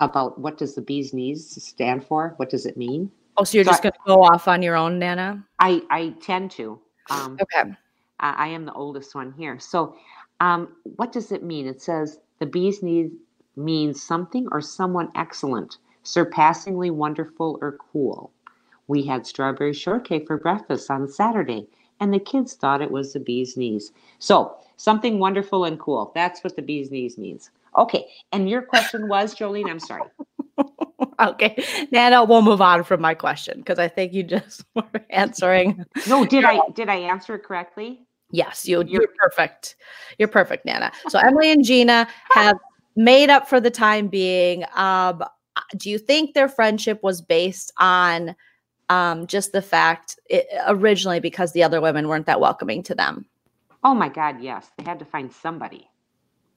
about what does the bee's knees stand for. What does it mean? Oh, so you're So just going to go off on your own, Nana? I I tend to. Um, Okay. I, I am the oldest one here. So, um, what does it mean? It says the bee's knees means something or someone excellent, surpassingly wonderful or cool. We had strawberry shortcake for breakfast on Saturday, and the kids thought it was the bee's knees. So, something wonderful and cool. That's what the bee's knees means. Okay. And your question was, Jolene, I'm sorry. Okay. Nana, we'll move on from my question because I think you just were answering. No, did I did I answer it correctly? Yes, you, You're- you're perfect. You're perfect, Nana. So Emily and Gina have made up for the time being. Um, do you think their friendship was based on um, just the fact it, originally because the other women weren't that welcoming to them? Oh my God, yes. They had to find somebody.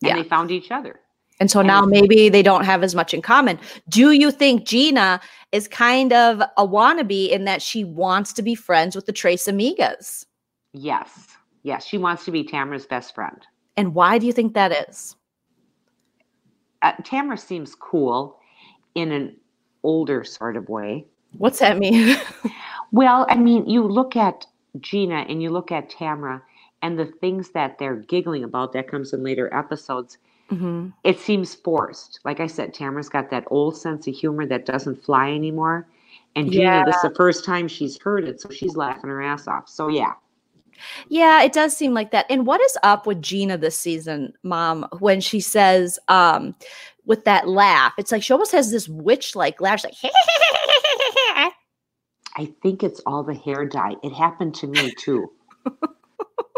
And Yeah. they found each other. And so now maybe they don't have as much in common. Do you think Gina is kind of a wannabe in that she wants to be friends with the Tres Amigas? Yes. Yes. She wants to be Tamara's best friend. And why do you think that is? Uh, Tamara seems cool in an older sort of way. What's that mean? Well, I mean, you look at Gina and you look at Tamara and the things that they're giggling about that comes in later episodes. Mhm. It seems forced. Like I said, Tamara's got that old sense of humor that doesn't fly anymore. And Gina, this is the first time she's heard it, so she's laughing her ass off. So yeah. Yeah, it does seem like that. And what is up with Gina this season, mom, when she says um with that laugh? It's like she almost has this witch like laugh, she's like I think it's all the hair dye. It happened to me too.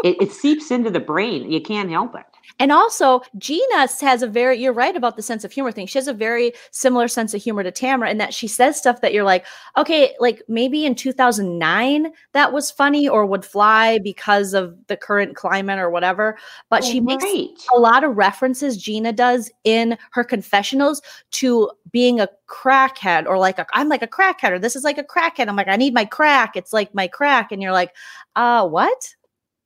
it, it seeps into the brain. You can't help it. And also, Gina has a very, you're right about the sense of humor thing. She has a very similar sense of humor to Tamara in that she says stuff that you're like, okay, like maybe in 2009 that was funny or would fly because of the current climate or whatever. But she makes a lot of references, Gina does in her confessionals to being a crackhead or like, i I'm like a crackhead or this is like a crackhead. I'm like, I need my crack. It's like my crack. And you're like, uh, what?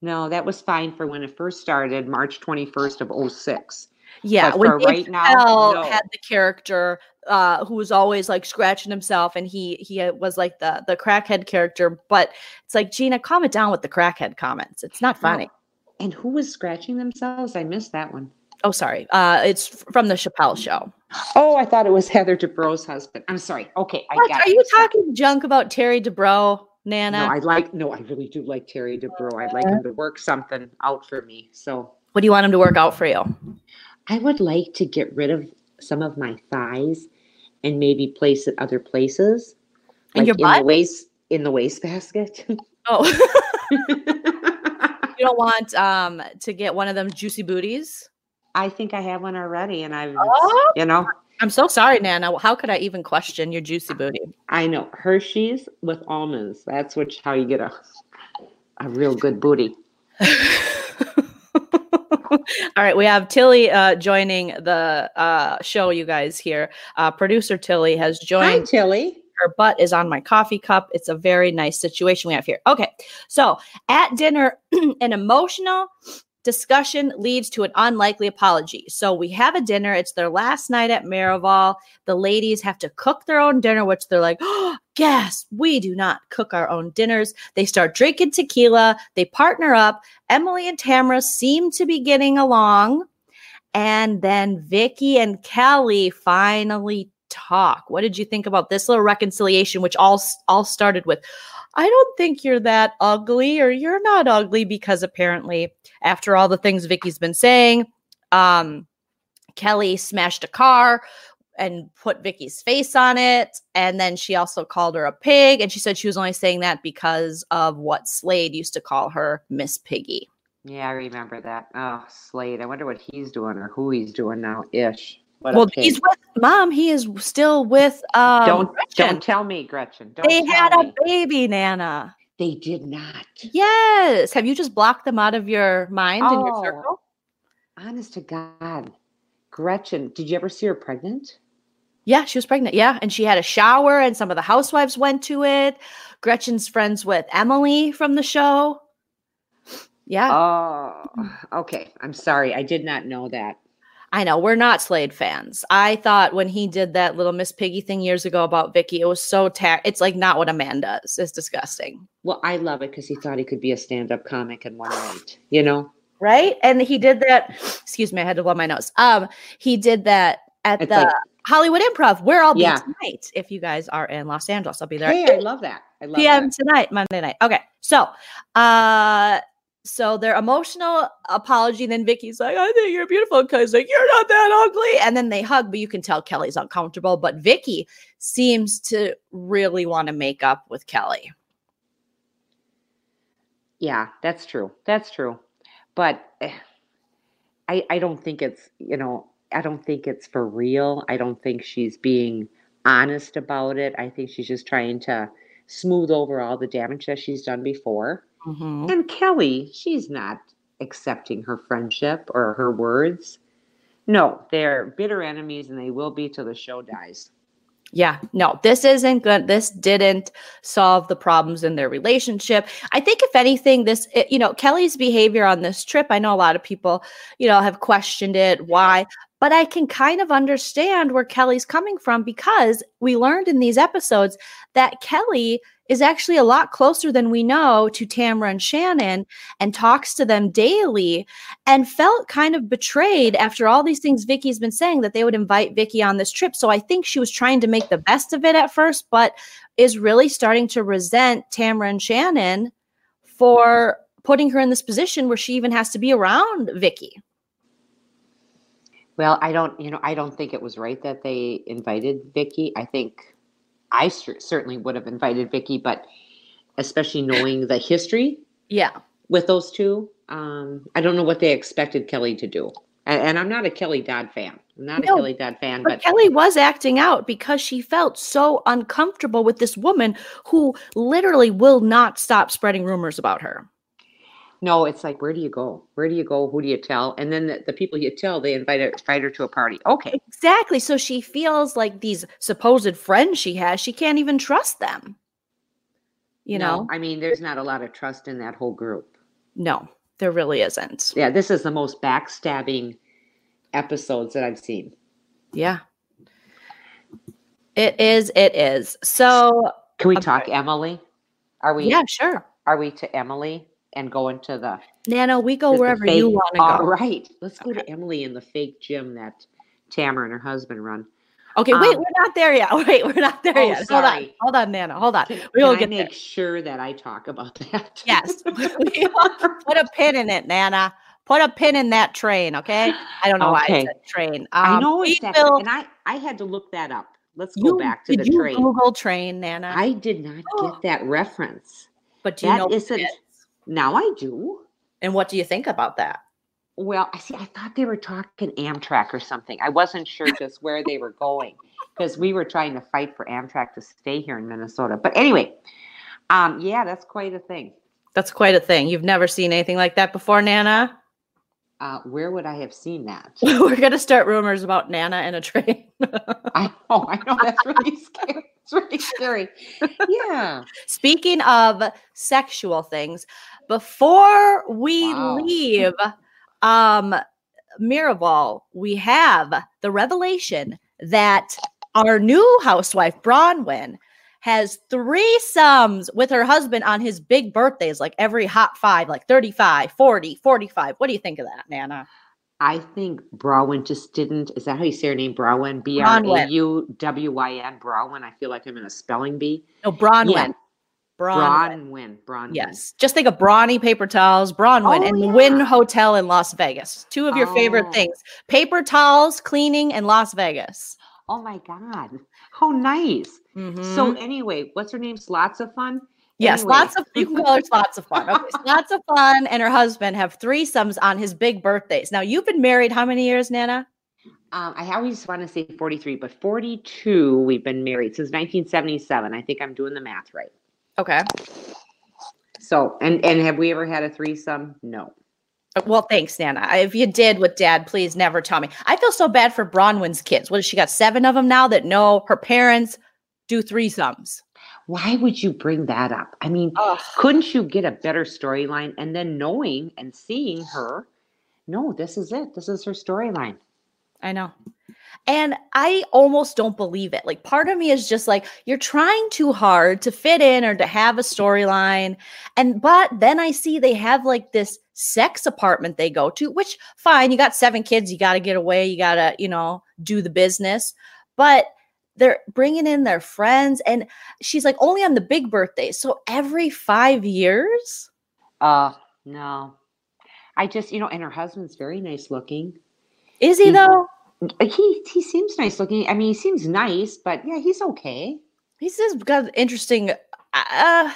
No, that was fine for when it first started, March 21st of 06. Yeah, But when for right now, no. had the character uh, who was always like scratching himself, and he he was like the the crackhead character. But it's like Gina, calm it down with the crackhead comments. It's not funny. And who was scratching themselves? I missed that one. Oh, sorry. Uh, it's from the Chappelle show. Oh, I thought it was Heather Dubrow's husband. I'm sorry. Okay, I What? got Are you talking junk about Terry Dubrow, No, I like. No, I really do like Terry Dubrow. I'd like him to work something out for me. So what do you want him to work out for you? I would like to get rid of some of my thighs and maybe place it other places, And your butt? in the waste in the wastebasket. Oh, you don't want um to get one of them juicy booties? I think I have one already, and I've, Oh. you know, I'm so sorry, Nana. How could I even question your juicy booty? I know Hershey's with almonds. That's which how you get a a real good booty. All right, we have Tilly uh, joining the uh, show, you guys here. Uh, Producer Tilly has joined. Hi. Tilly. Her butt is on my coffee cup. It's a very nice situation we have here. Okay, so at dinner, an emotional discussion leads to an unlikely apology. So we have a dinner. It's their last night at Miraval. The ladies have to cook their own dinner, which they're like, oh, yes, we do not cook our own dinners. They start drinking tequila. They partner up. Emily and Tamara seem to be getting along. And then Vicki and Kelly finally talk. What did you think about this little reconciliation, which all all started with, I don't think you're that ugly, or you're not ugly, because apparently, after all the things Vicki's been saying, um, Kelly smashed a car and put Vicki's face on it. And then she also called her a pig. And she said she was only saying that because of what Slade used to call her Miss Piggy. Yeah, I remember that. Oh, Slade. I wonder what he's doing or who he's doing now. Ish. What well, he's with mom. He is still with um don't Gretchen. don't tell me, Gretchen. Don't They had a baby, Nana. They did not. Yes. Have you just blocked them out of your mind and your Oh. circle? Honest to God, Gretchen. Did you ever see her pregnant? Yeah, she was pregnant. Yeah. And she had a shower, and some of the housewives went to it. Gretchen's friends with Emily from the show. Yeah. Oh, okay. I'm sorry. I did not know that. I know we're not Slade fans. I thought when he did that little Miss Piggy thing years ago about Vicki, it was so ta- it's like not what a man does. It's disgusting. Well, I love it because he thought he could be a stand-up comic in one night. You know, Right? And he did that. Excuse me, I had to blow my nose. Um, he did that at It's the like- Hollywood Improv, where I'll be Yeah. tonight. If you guys are in Los Angeles, I'll be there. hey, I love that. I love PM that. tonight, Monday night. Okay. So uh so their emotional apology, then Vicki's like, I think you're beautiful. Because like, you're not that ugly. And then they hug, but you can tell Kelly's uncomfortable. But Vicki seems to really want to make up with Kelly. Yeah, that's true. That's true. But eh, I I don't think it's, you know, I don't think it's for real. I don't think she's being honest about it. I think she's just trying to smooth over all the damage that she's done before. Mm-hmm. And Kelly, she's not accepting her friendship or her words. No, they're bitter enemies and they will be till the show dies. Yeah, no, this isn't good. This didn't solve the problems in their relationship. I think, if anything, this, it, you know, Kelly's behavior on this trip, I know a lot of people, you know, have questioned it. Why? But I can kind of understand where Kelly's coming from because we learned in these episodes that Kelly is actually a lot closer than we know to Tamra and Shannon and talks to them daily and felt kind of betrayed after all these things Vicki's been saying that they would invite Vicki on this trip. So I think she was trying to make the best of it at first, but is really starting to resent Tamra and Shannon for putting her in this position where she even has to be around Vicki. Well, I don't, you know, I don't think it was right that they invited Vicki. I think I cer- certainly would have invited Vicki, but especially knowing the history Yeah. with those two, um, I don't know what they expected Kelly to do. And, and I'm not a Kelly Dodd fan. I'm not No, a Kelly Dodd fan, But but Kelly was acting out because she felt so uncomfortable with this woman who literally will not stop spreading rumors about her. No, it's like, where do you go? Where do you go? Who do you tell? And then the, the people you tell, they invite her, invite her to a party. Okay. Exactly. So she feels like these supposed friends she has, she can't even trust them. You No, know? I mean, there's not a lot of trust in that whole group. No, there really isn't. Yeah, this is the most backstabbing episodes that I've seen. Yeah. It is, it is. So Can we talk Emily? Are we? yeah, sure. Are we to Emily and go into the Nano, we go the- the wherever you want to go. right, let's go to Emily in the fake gym that Tamara and her husband run. Okay, wait, Um, we're not there yet. Wait, we're not there Oh, yet. Hold on. Hold on, Nana. Hold on. Can, We will I get make there. sure that I talk about that? Yes. Put a pin in it, Nana. Put a pin in that train, okay? I don't know why Okay. it's a train. I Um, know we it's that, will- and I I had to look that up. Let's go you, back to the you train. Google train, Nana? I did not get that reference. but do you That know it isn't. is? Now I do. And what do you think about that? Well, I see. I thought they were talking Amtrak or something. I wasn't sure just where they were going because we were trying to fight for Amtrak to stay here in Minnesota. But anyway, um, yeah, that's quite a thing. That's quite a thing. You've never seen anything like that before, Nana? Uh, where would I have seen that? We're going to start rumors about Nana and a train. I know, I know. That's really scary. It's really scary. Yeah. Speaking of sexual things, before we Wow. leave um Miraval, we have the revelation that our new housewife, Braunwyn, has three threesomes with her husband on his big birthdays, like every hot five, like 35, 40, 45. What do you think of that, Nana? I think Brawin just didn't. Is that how you say her name? Brawin? B R A U W Y N. Brawin. I feel like I'm in a spelling bee. No, Braunwyn. Yeah. Braunwyn. Braunwyn. Braunwyn. Yes. Just think of brawny paper towels, Braunwyn, Oh, and the yeah. Wynn Hotel in Las Vegas. Two of your favorite Oh. things paper towels, cleaning, and Las Vegas. Oh my God. How nice. So Mhm. anyway, what's her name? Lots of fun. yes, anyway. lots of, you can call her lots of fun. Okay, lots of fun. And her husband have threesomes on his big birthdays. Now, you've been married how many years, Nana? Um, I always want to say 43, but 42 we've been married since 1977. I think I'm doing the math right. Okay. So, and and have we ever had a threesome? No. Uh, Well, thanks, Nana. If you did with dad, please never tell me. I feel so bad for Braunwyn's kids. What she got? Seven of them now that know her parents do threesomes. Why would you bring that up? I mean, Ugh. couldn't you get a better storyline and then knowing and seeing her? No, this is it. This is her storyline. I know. And I almost don't believe it. Like, part of me is just like, you're trying too hard to fit in or to have a storyline. And, but then I see they have like this sex apartment they go to, which fine, you got seven kids, you got to get away, you got to, you know, do the business. But they're bringing in their friends. And she's like, only on the big birthdays. So every five years? Uh, no. I just, you know, and her husband's very nice looking. Is he He's- though? He he seems nice looking. I mean, he seems nice, but yeah, he's okay. He's just got interesting. Uh,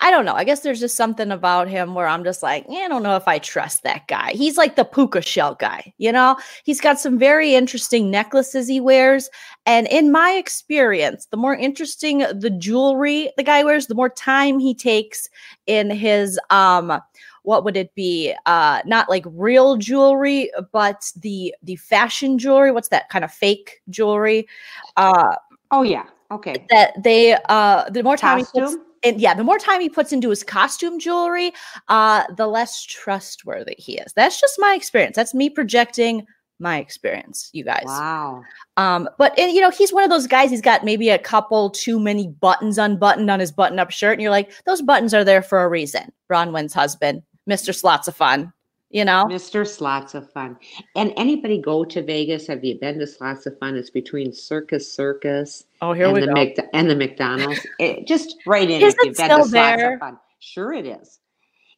I don't know. I guess there's just something about him where I'm just like, eh, I don't know if I trust that guy. He's like the puka shell guy, you know? He's got some very interesting necklaces he wears. And in my experience, the more interesting the jewelry the guy wears, the more time he takes in his um what would it be? Uh, not like real jewelry, but the the fashion jewelry. What's that kind of fake jewelry? Uh, Oh yeah. Okay. that they uh, the more time he puts and yeah, the more time he puts into his costume jewelry, uh, the less trustworthy he is. That's just my experience. That's me projecting my experience, you guys. Wow. Um, but and, you know, he's one of those guys. He's got maybe a couple too many buttons unbuttoned on his button-up shirt, and you're like, those buttons are there for a reason. Braunwyn's husband, Mister Slots of Fun. You know, Mr. Slots of Fun. And anybody go to Vegas? Have you been to Slots of Fun? It's between Circus Circus oh here and we the go. Mc- and the McDonald's. It, just right in Is if you've it been still to Slots there? of Fun. Sure it is.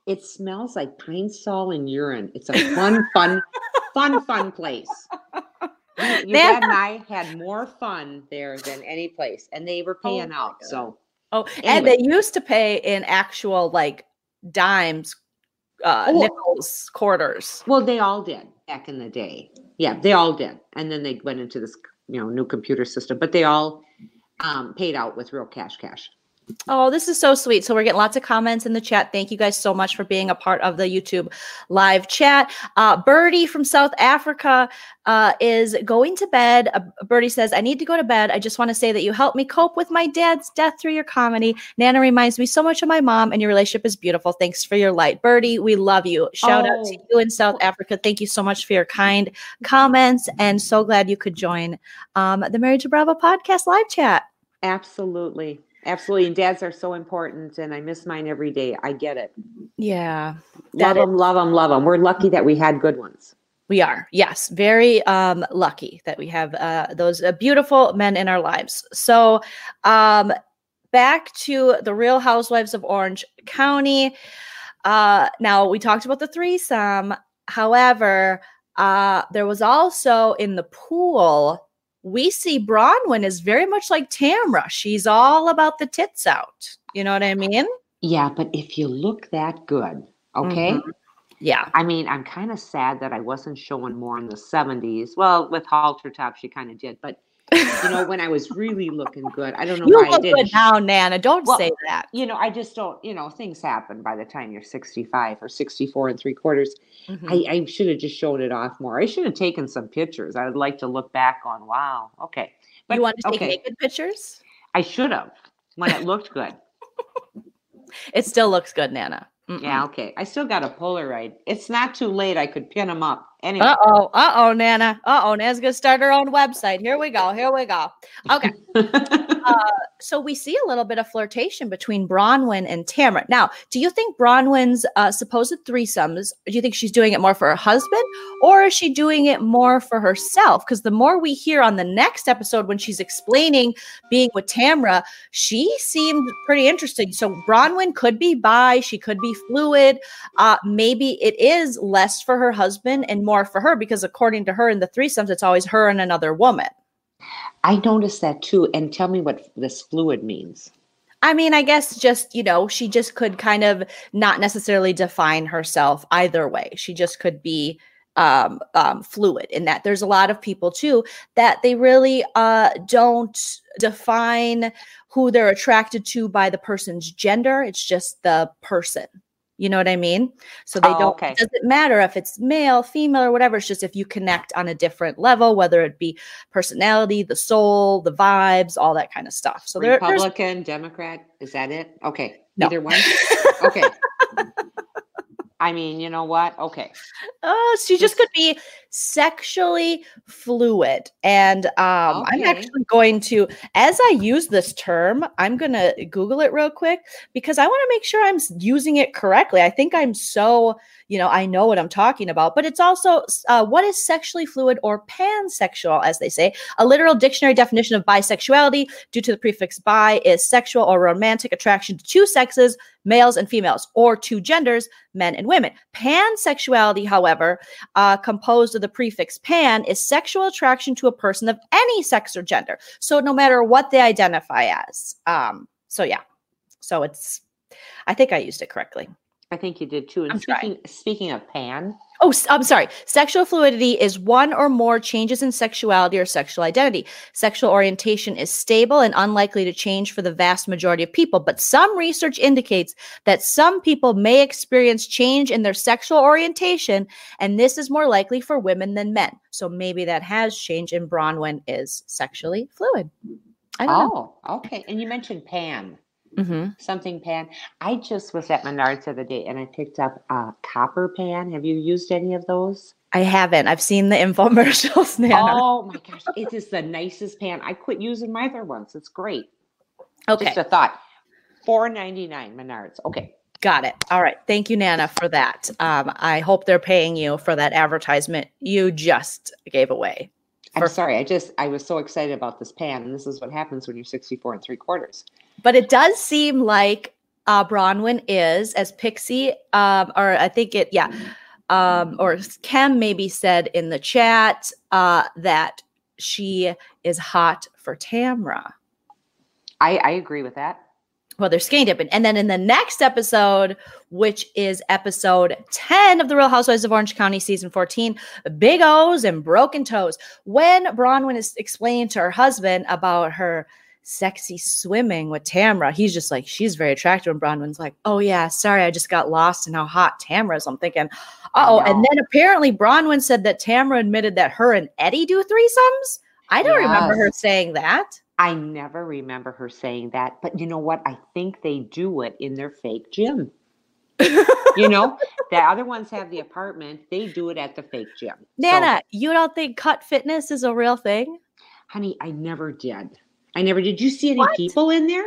It smells like pine sol and urine. It's a fun, fun, fun, fun place. You- Your dad and I had more fun there than any place, and they were paying oh my out. God. So Oh, and they used to pay in actual like dimes, uh, Oh. nickels, quarters. Well, they all did back in the day. Yeah, they all did. And then they went into this, you know, new computer system, but they all um, paid out with real cash cash. Oh, this is so sweet. So we're getting lots of comments in the chat. Thank you guys so much for being a part of the YouTube live chat. Uh, Birdie from South Africa uh, is going to bed. Uh, Birdie says, I need to go to bed. I just want to say that you helped me cope with my dad's death through your comedy. Nana reminds me so much of my mom, and your relationship is beautiful. Thanks for your light. Birdie, we love you. Shout out to Oh. you in South Africa. Thank you so much for your kind comments, and so glad you could join um, the Married to Bravo podcast live chat. Absolutely. Absolutely. And dads are so important, and I miss mine every day. I get it. Yeah. Love them, love them, love them. We're lucky that we had good ones. We are, yes, very um, lucky that we have uh, those uh, beautiful men in our lives. So, um, back to the Real Housewives of Orange County. Uh, now we talked about the threesome. However, uh, there was also in the pool. We see Braunwyn is very much like Tamra. She's all about the tits out. You know what I mean? Yeah, but if you look that good, okay? Mhm. Yeah. I mean, I'm kind of sad that I wasn't showing more in the 70s. Well, with halter top, she kind of did, but you know, when I was really looking good, I don't know you why I didn't. good now, Nana. Don't Well, say that. you know, I just don't, you know, things happen by the time you're 65 or 64 and three quarters. Mhm. I, I should have just shown it off more. I should have taken some pictures. I would like to look back on, wow, okay. But you want to take okay, naked pictures? I should have when it looked good. It still looks good, Nana. Mm-mm. Yeah, okay. I still got a Polaroid. It's not too late. I could pin them up. Anyway. Uh oh. Uh oh, Nana. Uh oh. Nana's gonna start her own website. Here we go. Here we go. Okay. So we see a little bit of flirtation between Braunwyn and Tamara. Now, do you think Braunwyn's uh, supposed threesomes? Do you think she's doing it more for her husband, or is she doing it more for herself? Because the more we hear on the next episode when she's explaining being with Tamra, she seemed pretty interesting. So Braunwyn could be bi, she could be fluid. Uh, maybe it is less for her husband and more for her because according to her in the threesomes, it's always her and another woman. I noticed that too. And tell me what this fluid means. I mean, I guess just, you know, she just could kind of not necessarily define herself either way. She just could be um, um, fluid in that there's a lot of people too that they really uh, don't define who they're attracted to by the person's gender. It's just the person. You know what I mean? So they Oh, don't, okay. it doesn't matter if it's male, female, or whatever. It's just if you connect on a different level, whether it be personality, the soul, the vibes, all that kind of stuff. So there, Republican, Democrat, is that it? Okay. No. Either one? Okay. I mean, you know what? Okay. Oh, she just could be sexually fluid. And um, I'm actually going to, as I use this term, I'm going to Google it real quick because I want to make sure I'm using it correctly. I think I'm so, you know, I know what I'm talking about, but it's also uh, what is sexually fluid or pansexual, as they say. A literal dictionary definition of bisexuality due to the prefix bi is sexual or romantic attraction to two sexes, males and females, or two genders, men and women. Pansexuality, however, uh, composed of the prefix pan, is sexual attraction to a person of any sex or gender. So no matter what they identify as. Um, so yeah. So it's, I think I used it correctly. I think you did too. And I'm trying. speaking speaking of pan, Oh, I'm sorry. Sexual fluidity is one or more changes in sexuality or sexual identity. Sexual orientation is stable and unlikely to change for the vast majority of people, but some research indicates that some people may experience change in their sexual orientation, and this is more likely for women than men. So maybe that has changed, and Braunwyn is sexually fluid. I don't know. Oh, okay. And you mentioned pan, Mhm. something pan. I just was at Menards the other day and I picked up a copper pan. Have you used any of those? I haven't. I've seen the infomercials, Nana. Oh my gosh, it is the nicest pan. I quit using my other ones. It's great. okay. Just a thought. Four ninety nine Menards. Okay. Got it. All right. Thank you, Nana, for that. Um, I hope they're paying you for that advertisement you just gave away. I'm sorry. I just I was so excited about this pan, and this is what happens when you're 64 and three quarters. But it does seem like uh, Braunwyn is, as Pixie, um, or I think it, yeah, um, or Kem maybe said in the chat uh, that she is hot for Tamra. I, I agree with that. well, they're skinny dipping. And then in the next episode, which is episode 10 of The Real Housewives of Orange County, season 14, Big O's and Broken Toes. When Braunwyn is explaining to her husband about her sexy swimming with Tamra, he's just like, she's very attractive. And Braunwyn's like, oh, yeah, sorry, I just got lost in how hot Tamra is. I'm thinking, oh. And then apparently Braunwyn said that Tamra admitted that her and Eddie do threesomes. I don't remember her saying that. I never remember her saying that, but you know what? I think they do it in their fake gym. you know, the other ones have the apartment, they do it at the fake gym. So, Nana, you don't think cut fitness is a real thing? honey, I never did. I never did. You see any What? people in there?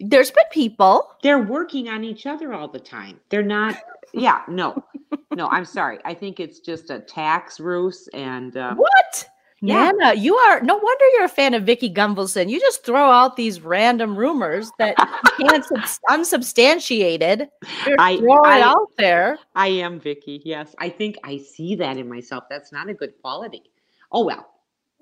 There's been people. They're working on each other all the time. They're not. Yeah, no, no. I'm sorry. I think it's just a tax ruse, and um, What? Yeah. Nana, you are no wonder you're a fan of Vicki Gunvalson. You just throw out these random rumors that you can't subs- unsubstantiated. You're I- throwing I- it out there. I am Vicki. Yes, I think I see that in myself. That's not a good quality. Oh well.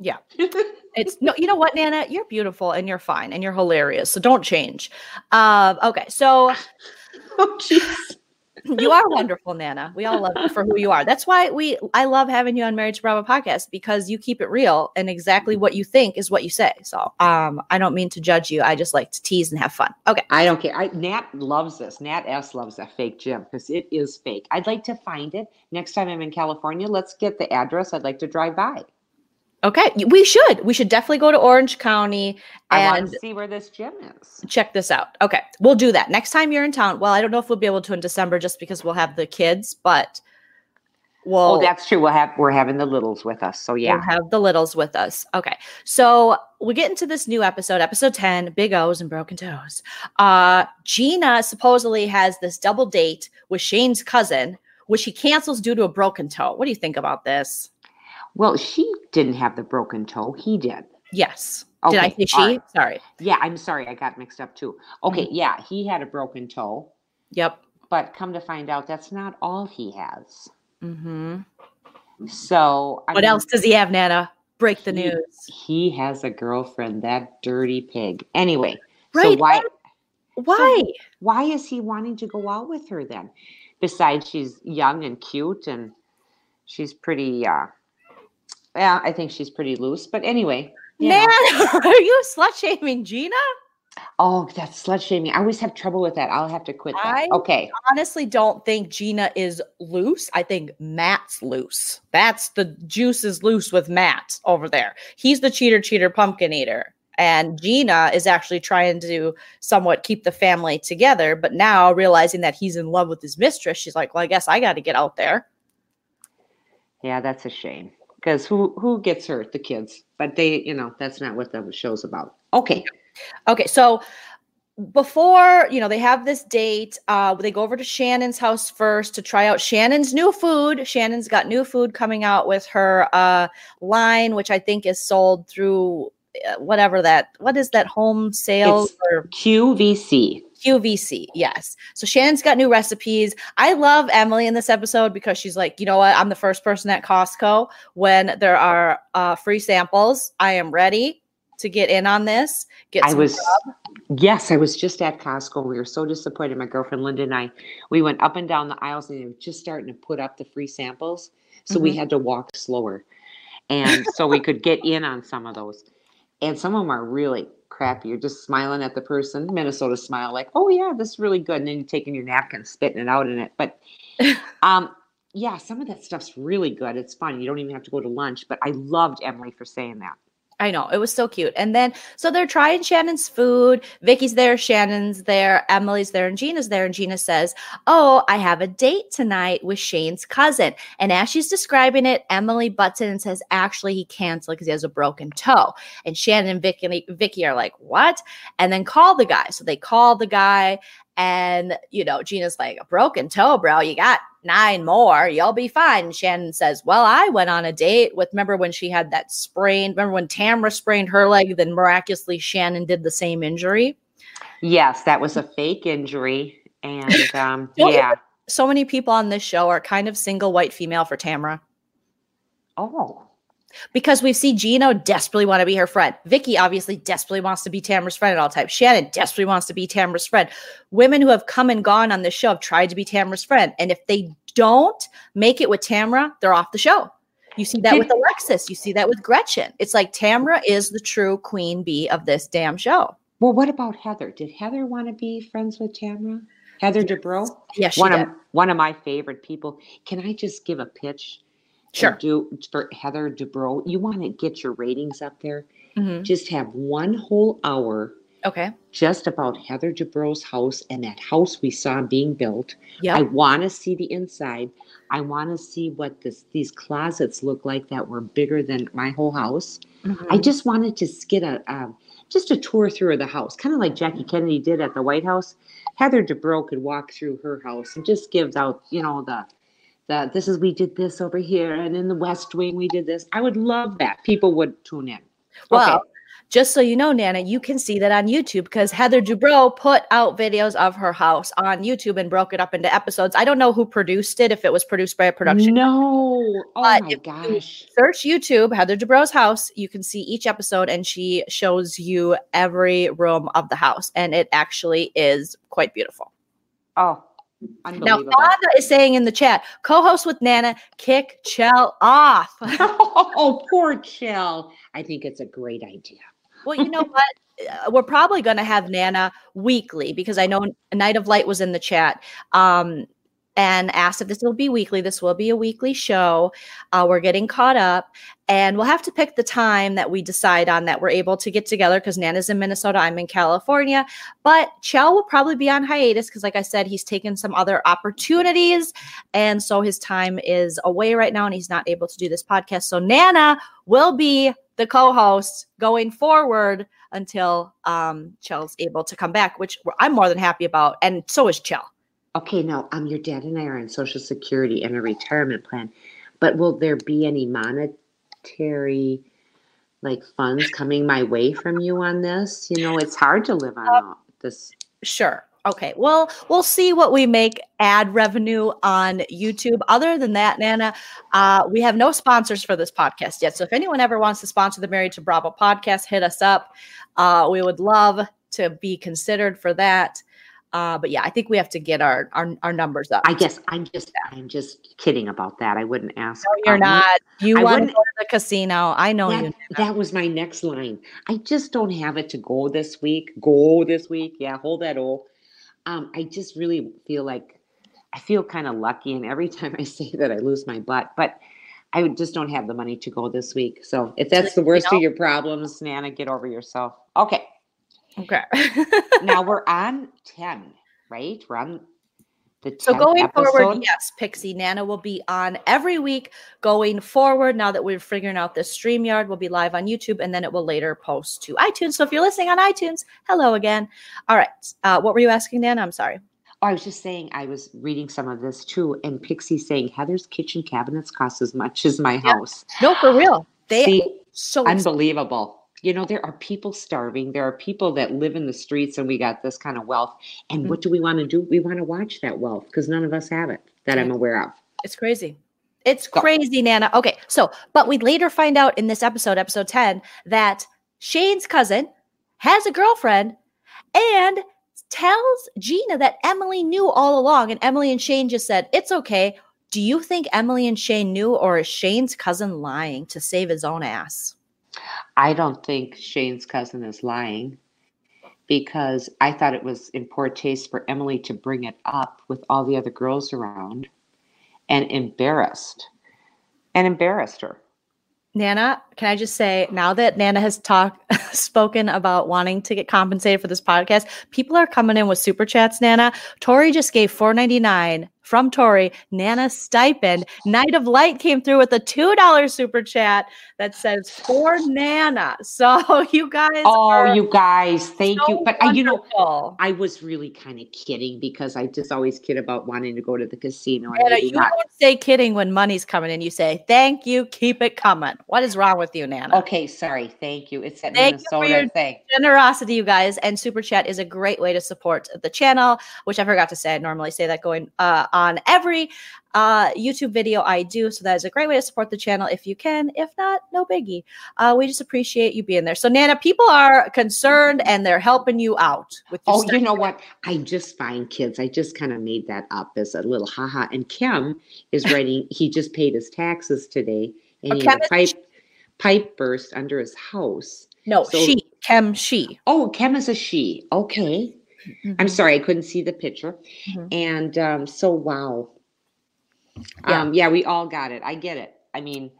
Yeah. It's no, you know what, Nana? You're beautiful and you're fine and you're hilarious. So don't change. Um, okay, so oh jeez. you are wonderful, Nana. We all love you for who you are. That's why we I love having you on Marriage to Bravo podcast because you keep it real and exactly what you think is what you say. So um I don't mean to judge you. I just like to tease and have fun. Okay. I don't care. I, Nat loves this. Nat S loves that fake gym because it is fake. I'd like to find it next time I'm in California. Let's get the address. I'd like to drive by. Okay. We should. We should definitely go to Orange County I want and to see where this gym is. check this out. Okay. We'll do that. Next time you're in town. Well, I don't know if we'll be able to in December just because we'll have the kids, but we'll Oh, that's true. We'll have we're having the littles with us. So yeah. We'll have the littles with us. Okay. So we get into this new episode, episode 10, Big O's and Broken Toes. Uh Gina supposedly has this double date with Shane's cousin, which he cancels due to a broken toe. What do you think about this? Well, she didn't have the broken toe. He did. Yes. Did I Okay, say she? right. Sorry. Yeah, I'm sorry. I got mixed up too. Okay, Mm-hmm. yeah, he had a broken toe, Yep. but come to find out, that's not all he has. hmm So I What mean, else does he have, Nana? Break the He- news. He has a girlfriend. That dirty pig. Anyway, so Right, why? Why? why is he wanting to go out with her then? Besides, she's young and cute, and she's pretty. uh Yeah, I think she's pretty loose. But anyway, you know. Are you slut shaming Gina? Oh, that's slut shaming. I always have trouble with that. I'll have to quit that. I- okay. honestly don't think Gina is loose. I think Matt's loose. That's the juice is loose with Matt over there. He's the cheater, cheater, pumpkin eater. And Gina is actually trying to somewhat keep the family together. But now realizing that he's in love with his mistress, she's like, well, I guess I got to get out there. Yeah, that's a shame. Because who who gets hurt? The kids. But they, you know, that's not what the show's about. Okay. Okay, so before you know they have this date, uh, they go over to Shannon's house first to try out Shannon's new food. Shannon's got new food coming out with her uh, line, which I think is sold through uh, whatever that what is that home sales It's- or QVC. QVC. Yes. So Shannon's got new recipes. I love Emily in this episode because she's like, you know what? I'm the first person at Costco when there are uh, free samples. I am ready. to get in on this? Get I was, grub? yes, I was just at Costco. We were so disappointed. My girlfriend Linda and I, we went up and down the aisles and they were just starting to put up the free samples. So we Mhm. had to walk slower. And so we could get in on some of those. And some of them are really crappy. You're just smiling at the person, Minnesota smile, like, oh, yeah, this is really good. And then you're taking your napkin, spitting it out in it. But um, yeah, some of that stuff's really good. It's fun. You don't even have to go to lunch. But I loved Emily for saying that. I know it was so cute. And then so they're trying Shannon's food. Vicki's there, Shannon's there, Emily's there, and Gina's there. And Gina says, "Oh, I have a date tonight with Shane's cousin." And as she's describing it, Emily butts in and says, "Actually, he canceled because he has a broken toe." And Shannon and Vicki, Vicki are like, "What?" And then call the guy. So they call the guy, and you know, Gina's like, "A broken toe, bro. You got." Nine more, you'll be fine. Shannon says, Well, I went on a date with, remember when she had that sprain? Remember when Tamra sprained her leg? Then miraculously, Shannon did the same injury. Yes, that was a fake injury. And um, yeah. So many people on this show are kind of single white female for Tamra Oh, because we see Gina desperately want to be her friend. Vicki obviously desperately wants to be Tamra's friend at all times. Shannon desperately wants to be Tamra's friend. Women who have come and gone on this show have tried to be Tamra's friend. And if they don't make it with Tamra, they're off the show. You see that with Alexis. You see that with Gretchen. It's like Tamra is the true queen bee of this damn show. well, what about Heather? Did Heather want to be friends with Tamra? Heather Dubrow? Yes, she one did. of one of my favorite people. Can I just give a pitch? Sure. Do for Heather Dubrow. You want to get your ratings up there? Mhm. Just have one whole hour Okay. just about Heather Dubrow's house and that house we saw being built. Yeah. I want to see the inside. I want to see what this these closets look like that were bigger than my whole house. I just wanted to get a um, just a tour through of the house, kind of like Jackie Kennedy did at the White House. Heather Dubrow could walk through her house and just give out, you know, the the this is we did this over here, and in the West Wing we did this. I would love that. People would tune in. Well, Okay. just so you know, Nana, you can see that on YouTube because Heather Dubrow put out videos of her house on YouTube and broke it up into episodes. I don't know who produced it, if it was produced by a production. No, oh But my if you- gosh. Search YouTube, Heather Dubrow's house. You can see each episode, and she shows you every room of the house, and it actually is quite beautiful. Oh, Now. Fonda is saying in the chat, co-host with Nana, kick Chell off. oh, poor Chell. I think it's a great idea. Well, you know what? Uh, We're probably going to have Nana weekly because I know Night of Light was in the chat um, and asked if this will be weekly. This will be a weekly show. Uh, we're getting caught up, and we'll have to pick the time that we decide on that we're able to get together because Nana's in Minnesota, I'm in California. But Chell will probably be on hiatus because, like I said, he's taken some other opportunities, and so his time is away right now, and he's not able to do this podcast. So Nana will be the co-host going forward until um Chell's able to come back, which I'm more than happy about, and so is Chell. Okay, now um, your dad and I are on Social Security and a retirement plan, but will there be any monetary like funds coming my way from you on this? You know, it's hard to live on all this. Sure. Okay. Well, we'll see what we make ad revenue on YouTube. Other than that, Nana, uh, we have no sponsors for this podcast yet. So if anyone ever wants to sponsor the Married to Bravo podcast, hit us up. Uh, we would love to be considered for that. Uh, but yeah, I think we have to get our our, our numbers up. I guess I'm just I'm just kidding about that. I wouldn't ask. No, you're um, not. You I want to go to the casino. I know That, you. that was my next line. I just don't have it to go this week. Go this week. Yeah, hold that O. Um, I just really feel like I feel kind of lucky, and every time I say that, I lose my butt. But I just don't have the money to go this week. So if that's the worst know? of your problems, Nana, get over yourself. Okay, Okay. now we're on ten, right? We're on the So 10th going forward, yes, Pixie Nana will be on every week going forward. Now that we're figuring out this StreamYard, will be live on YouTube and then it will later post to iTunes. So if you're listening on iTunes, hello again. All right. Uh, what were you asking, Nana? I'm sorry. Oh, I was just saying, I was reading some of this too, and Pixie saying Heather's kitchen cabinets cost as much as my Yeah. house. No, for real. They See, so unbelievable. You know, there are people starving. There are people that live in the streets, and we got this kind of wealth. And Mm. what do we want to do? We want to watch that wealth because none of us have it that I'm aware of. It's crazy. It's Go. crazy, Nana. Okay, so but we later find out in this episode, episode 10, that Shane's cousin has a girlfriend and tells Gina that Emily knew all along. And Emily and Shane just said, It's okay. Do you think Emily and Shane knew, or is Shane's cousin lying to save his own ass? I don't think Shane's cousin is lying because I thought it was in poor taste for Emily to bring it up with all the other girls around and embarrassed and embarrassed her. Nana, can I just say now that Nana has talked spoken about wanting to get compensated for this podcast, people are coming in with super chats, Nana. Tori just gave 4.99 from Tori, Nana stipend. Night of Light came through with a $2 super chat that says for Nana. So you guys Oh, you guys, thank so you. But I, you know. I was really kind of kidding because I just always kid about wanting to go to the casino. Nana, you not. don't say kidding when money's coming in. You say, thank you, keep it coming. What is wrong with you, Nana? Okay, sorry. Thank you. It's that Thank you for Minnesota your- thing. generosity, you guys, and super chat is a great way to support the channel. Which I forgot to say. I normally say that going uh, on every uh, YouTube video I do. So that is a great way to support the channel if you can. If not, no biggie. Uh, we just appreciate you being there. So Nana, people are concerned and they're helping you out with. Oh, you know what? I just find kids. I just kind of made that up as a little haha. And Kim is writing. he just paid his taxes today, and Oh, he had a pipe pipe burst under his house. no, so- she, Kem, she. Oh, Kim is a she. Okay. I'm Mhm. sorry, I couldn't see the picture. Mhm. And um, so, wow. Yeah. Um, yeah, we all got it. I get it. I mean,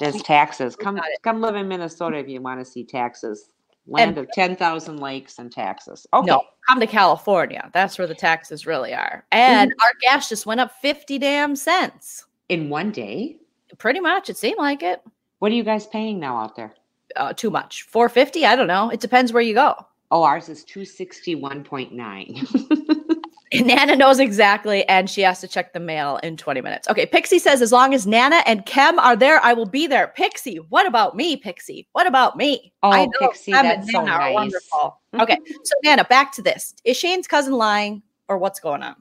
there's taxes. Come, come live in Minnesota if you want to see taxes. Land of ten thousand lakes and taxes. Okay. No, come to California. That's where the taxes really are. And Mm-hmm. our gas just went up 50 damn cents. In one day, Pretty much. It seemed like it. what are you guys paying now out there? uh, too much. 450, I don't know. It depends where you go. Oh, ours is two sixty one point nine. Nana knows exactly, and she has to check the mail in 20 minutes. Okay, Pixie says, as long as Nana and Kem are there, I will be there. Pixie, what about me, Pixie? What about me? Oh, I know Pixie, Kem that's so nice. wonderful. Okay, so Nana, back to this. Is Shane's cousin lying, or what's going on?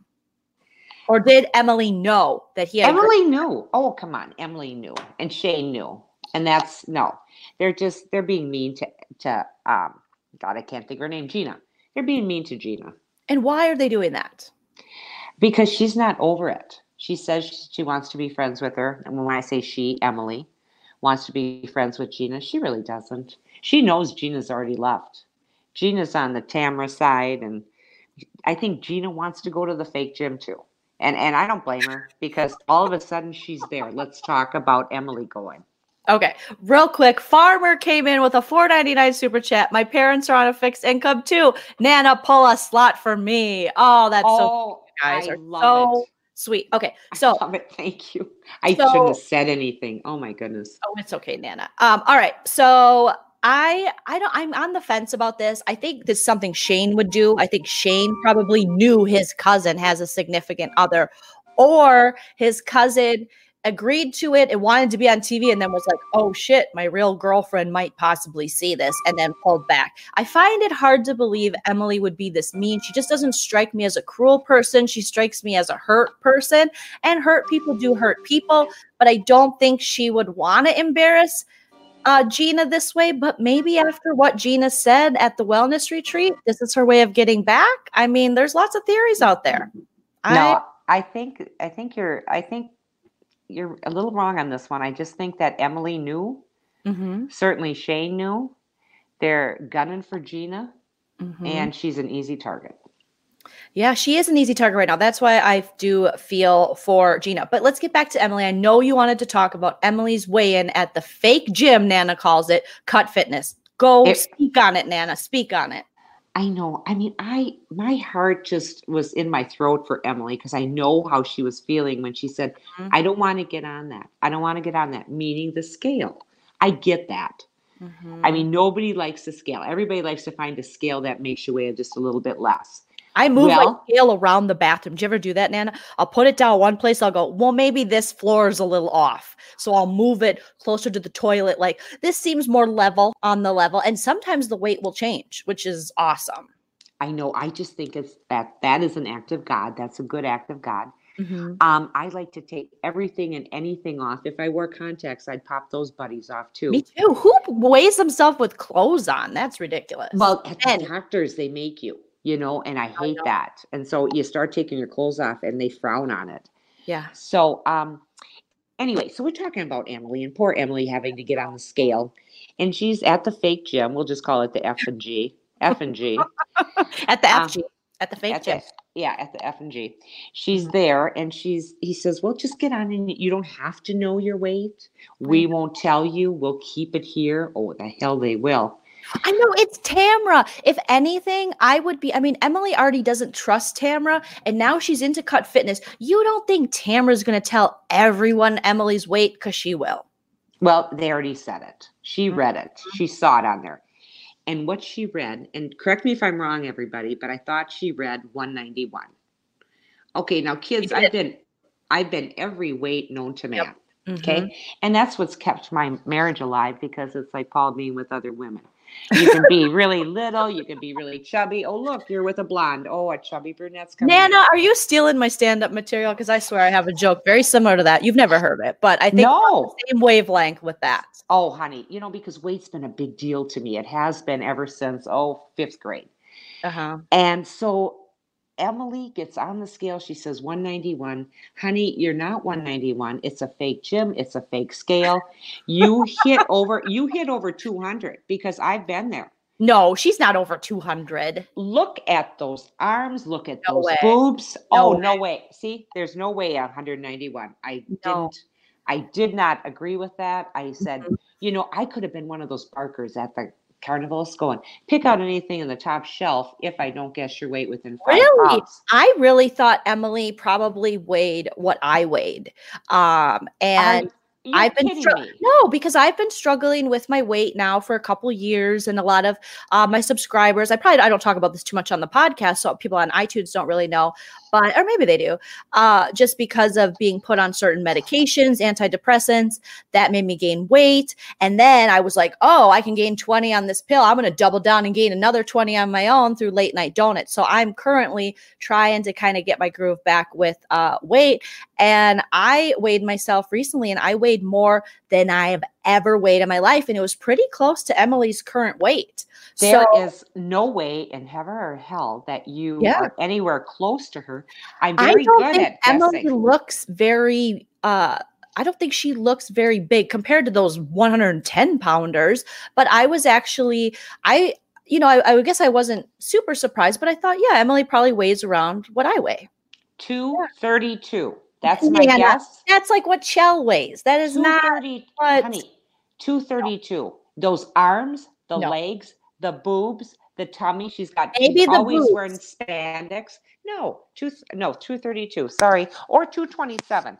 Or did Emily know that he had a girl- Emily knew. Oh, come on, Emily knew, and Shane knew, and that's no. They're just they're being mean to to um. God, I can't think of her name. Gina. They're being mean to Gina And why are they doing that? because she's not over it. She says she wants to be friends with her, and when I say she, Emily wants to be friends with Gina, she really doesn't. She knows Gina's already left. Gina's on the Tamara side, and I think Gina wants to go to the fake gym too. And and I don't blame her because all of a sudden she's there. Let's talk about Emily going. Okay, real quick. Farmer came in with a 4.99 super chat. My parents are on a fixed income too. Nana, pull a slot for me. Oh, that's so oh, guys I are love so it. sweet. Okay, so. Thank you. I So- shouldn't have said anything. Oh my goodness. oh, it's okay, Nana. Um, all right, so I I don't I'm on the fence about this. I think this is something Shane would do. I think Shane probably knew his cousin has a significant other, or his cousin agreed to it and wanted to be on TV and then was like, oh shit, my real girlfriend might possibly see this and then pulled back. I find it hard to believe Emily would be this mean. She just doesn't strike me as a cruel person. She strikes me as a hurt person, and hurt people do hurt people. But I don't think she would want to embarrass uh, Gina this way. But maybe after what Gina said at the wellness retreat, this is her way of getting back. I mean, there's lots of theories out there. I, No, I think I think you're I think you're a little wrong on this one. I just think that Emily knew. Mhm, Certainly Shane knew. They're gunning for Gina, mhm. and she's an easy target. Yeah, she is an easy target right now. That's why I do feel for Gina. But let's get back to Emily. I know you wanted to talk about Emily's weigh in at the fake gym, Nana calls it, Cut Fitness. Go It- speak on it, Nana. Speak on it. I know. I mean, I my heart just was in my throat for Emily because I know how she was feeling when she said, Mhm. "I don't want to get on that. I don't want to get on that." Meaning the scale. I get that. I mean, nobody likes the scale. Everybody likes to find a scale that makes you weigh just a little bit less. I move my Well- scale around the bathroom. Do you ever do that, Nana? I'll put it down one place. I'll go, well, maybe this floor is a little off. So I'll move it closer to the toilet. Like this seems more level on the level. And sometimes the weight will change, which is awesome. I know. I just think it's that that is an act of God. That's a good act of God. Mhm. Um, I like to take everything and anything off. If I wear contacts, I'd pop those buddies off too. Me too. Who weighs himself with clothes on? That's ridiculous. Well, at the And- doctors, they make you, you know, and I hate know. that. And so you start taking your clothes off and they frown on it. yeah. So, um, anyway, so we're talking about Emily and poor Emily having to get on the scale. And she's at the fake gym. We'll just call it the F and G. F and G. At the Um, FG, at the fake at gym. the, yeah, at the F and G. She's there and she's he says, Well, just get on and you don't have to know your weight. We won't tell you. We'll keep it here. Oh, the hell they will. I know it's Tamra. If anything, I would be. I mean, Emily already doesn't trust Tamra, and now she's into cut fitness. You don't think Tamra's going to tell everyone Emily's weight because she will? Well, they already said it. She Mhm. read it. She saw it on there. And what she read, and correct me if I'm wrong, everybody, but I thought she read 191. Okay, now kids. I've been I've been every weight known to man. Yep. Okay. Mhm. And that's what's kept my marriage alive because it's like Paul being with other women. You can be really little, you can be really chubby. Oh, look, you're with a blonde. Oh, a chubby brunette's coming. in. Nana, are you stealing my stand-up material? Because I swear I have a joke very similar to that. You've never heard it, but I think No. same wavelength with that. Oh, honey, you know, because weight's been a big deal to me. It has been ever since, oh, fifth grade. Uh huh. And so Emily gets on the scale. She says 191. Honey, you're not 191. It's a fake gym. It's a fake scale. You hit over, you hit over 200 because I've been there. No, she's not over two hundred. Look at those arms. Look at No those way. boobs. No oh, no way. See, there's no way 191. I No. didn't, I did not agree with that. I said, Mhm. you know, I could have been one of those barkers at the carnivals going, pick out anything in the top shelf if I don't guess your weight within five Really? pounds. I really thought Emily probably weighed what I weighed, um, and. I've been str- no because I've been struggling with my weight now for a couple years, and a lot of uh, my subscribers. I probably I don't talk about this too much on the podcast, so people on iTunes don't really know, or maybe they do. Uh, just because of being put on certain medications, antidepressants, that made me gain weight, and then I was like, oh, I can gain twenty on this pill. I'm going to double down and gain another twenty on my own through late night donuts. So I'm currently trying to kind of get my groove back with uh, weight. And I weighed myself recently and I weighed more than I have ever weighed in my life. And it was pretty close to Emily's current weight. There is so no way in heaven or hell that you Yeah. are anywhere close to her. I'm I very don't good at Emily guessing. looks very, uh, I don't think she looks very big compared to those 110 pounders. But I was actually, I, you know, I, I would guess I wasn't super surprised, but I thought, yeah, Emily probably weighs around what I weigh. 232. That's my guess. That's like what Chell weighs. That is not what- honey, 232. Those arms, the No. legs, the boobs, the tummy. She's got Maybe she's the always wearing boobs. spandex. No, two no, 232. Sorry. Or 227.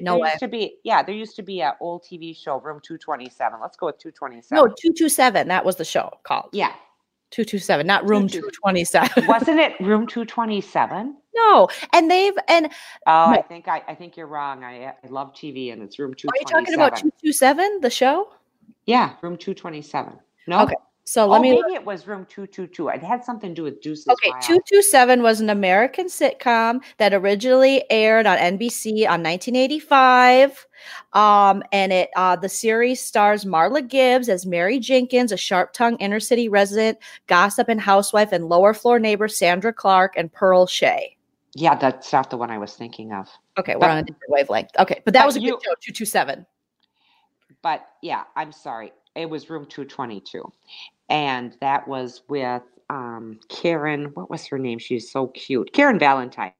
No there way. used to be yeah, there used to be a old TV show, room 227. Let's go with 227. no 227. That was the show called. Yeah. 227, not room 227. Wasn't it room 227? no, and they've and Oh, I think I, I think you're wrong. I, I love TV and it's room are you talking about 227, the show? Yeah, room 227. No. Okay, So Oh, let me. maybe it was room 222. It had something to do with Deuces Okay, Wild. 227 was an American sitcom that originally aired on NBC on 1985. Um, and it uh, the series stars Marla Gibbs as Mary Jenkins, a sharp-tongued inner city resident, gossip and housewife, and lower floor neighbor Sandra Clark and Pearl Shay. Yeah, that's not the one I was thinking of. Okay, we're But- on a different wavelength. Okay, but that but was a you- good show, 227. But yeah, I'm sorry. It was room 222. And that was with um, Karen. What was her name? She's so cute. Karen Valentine.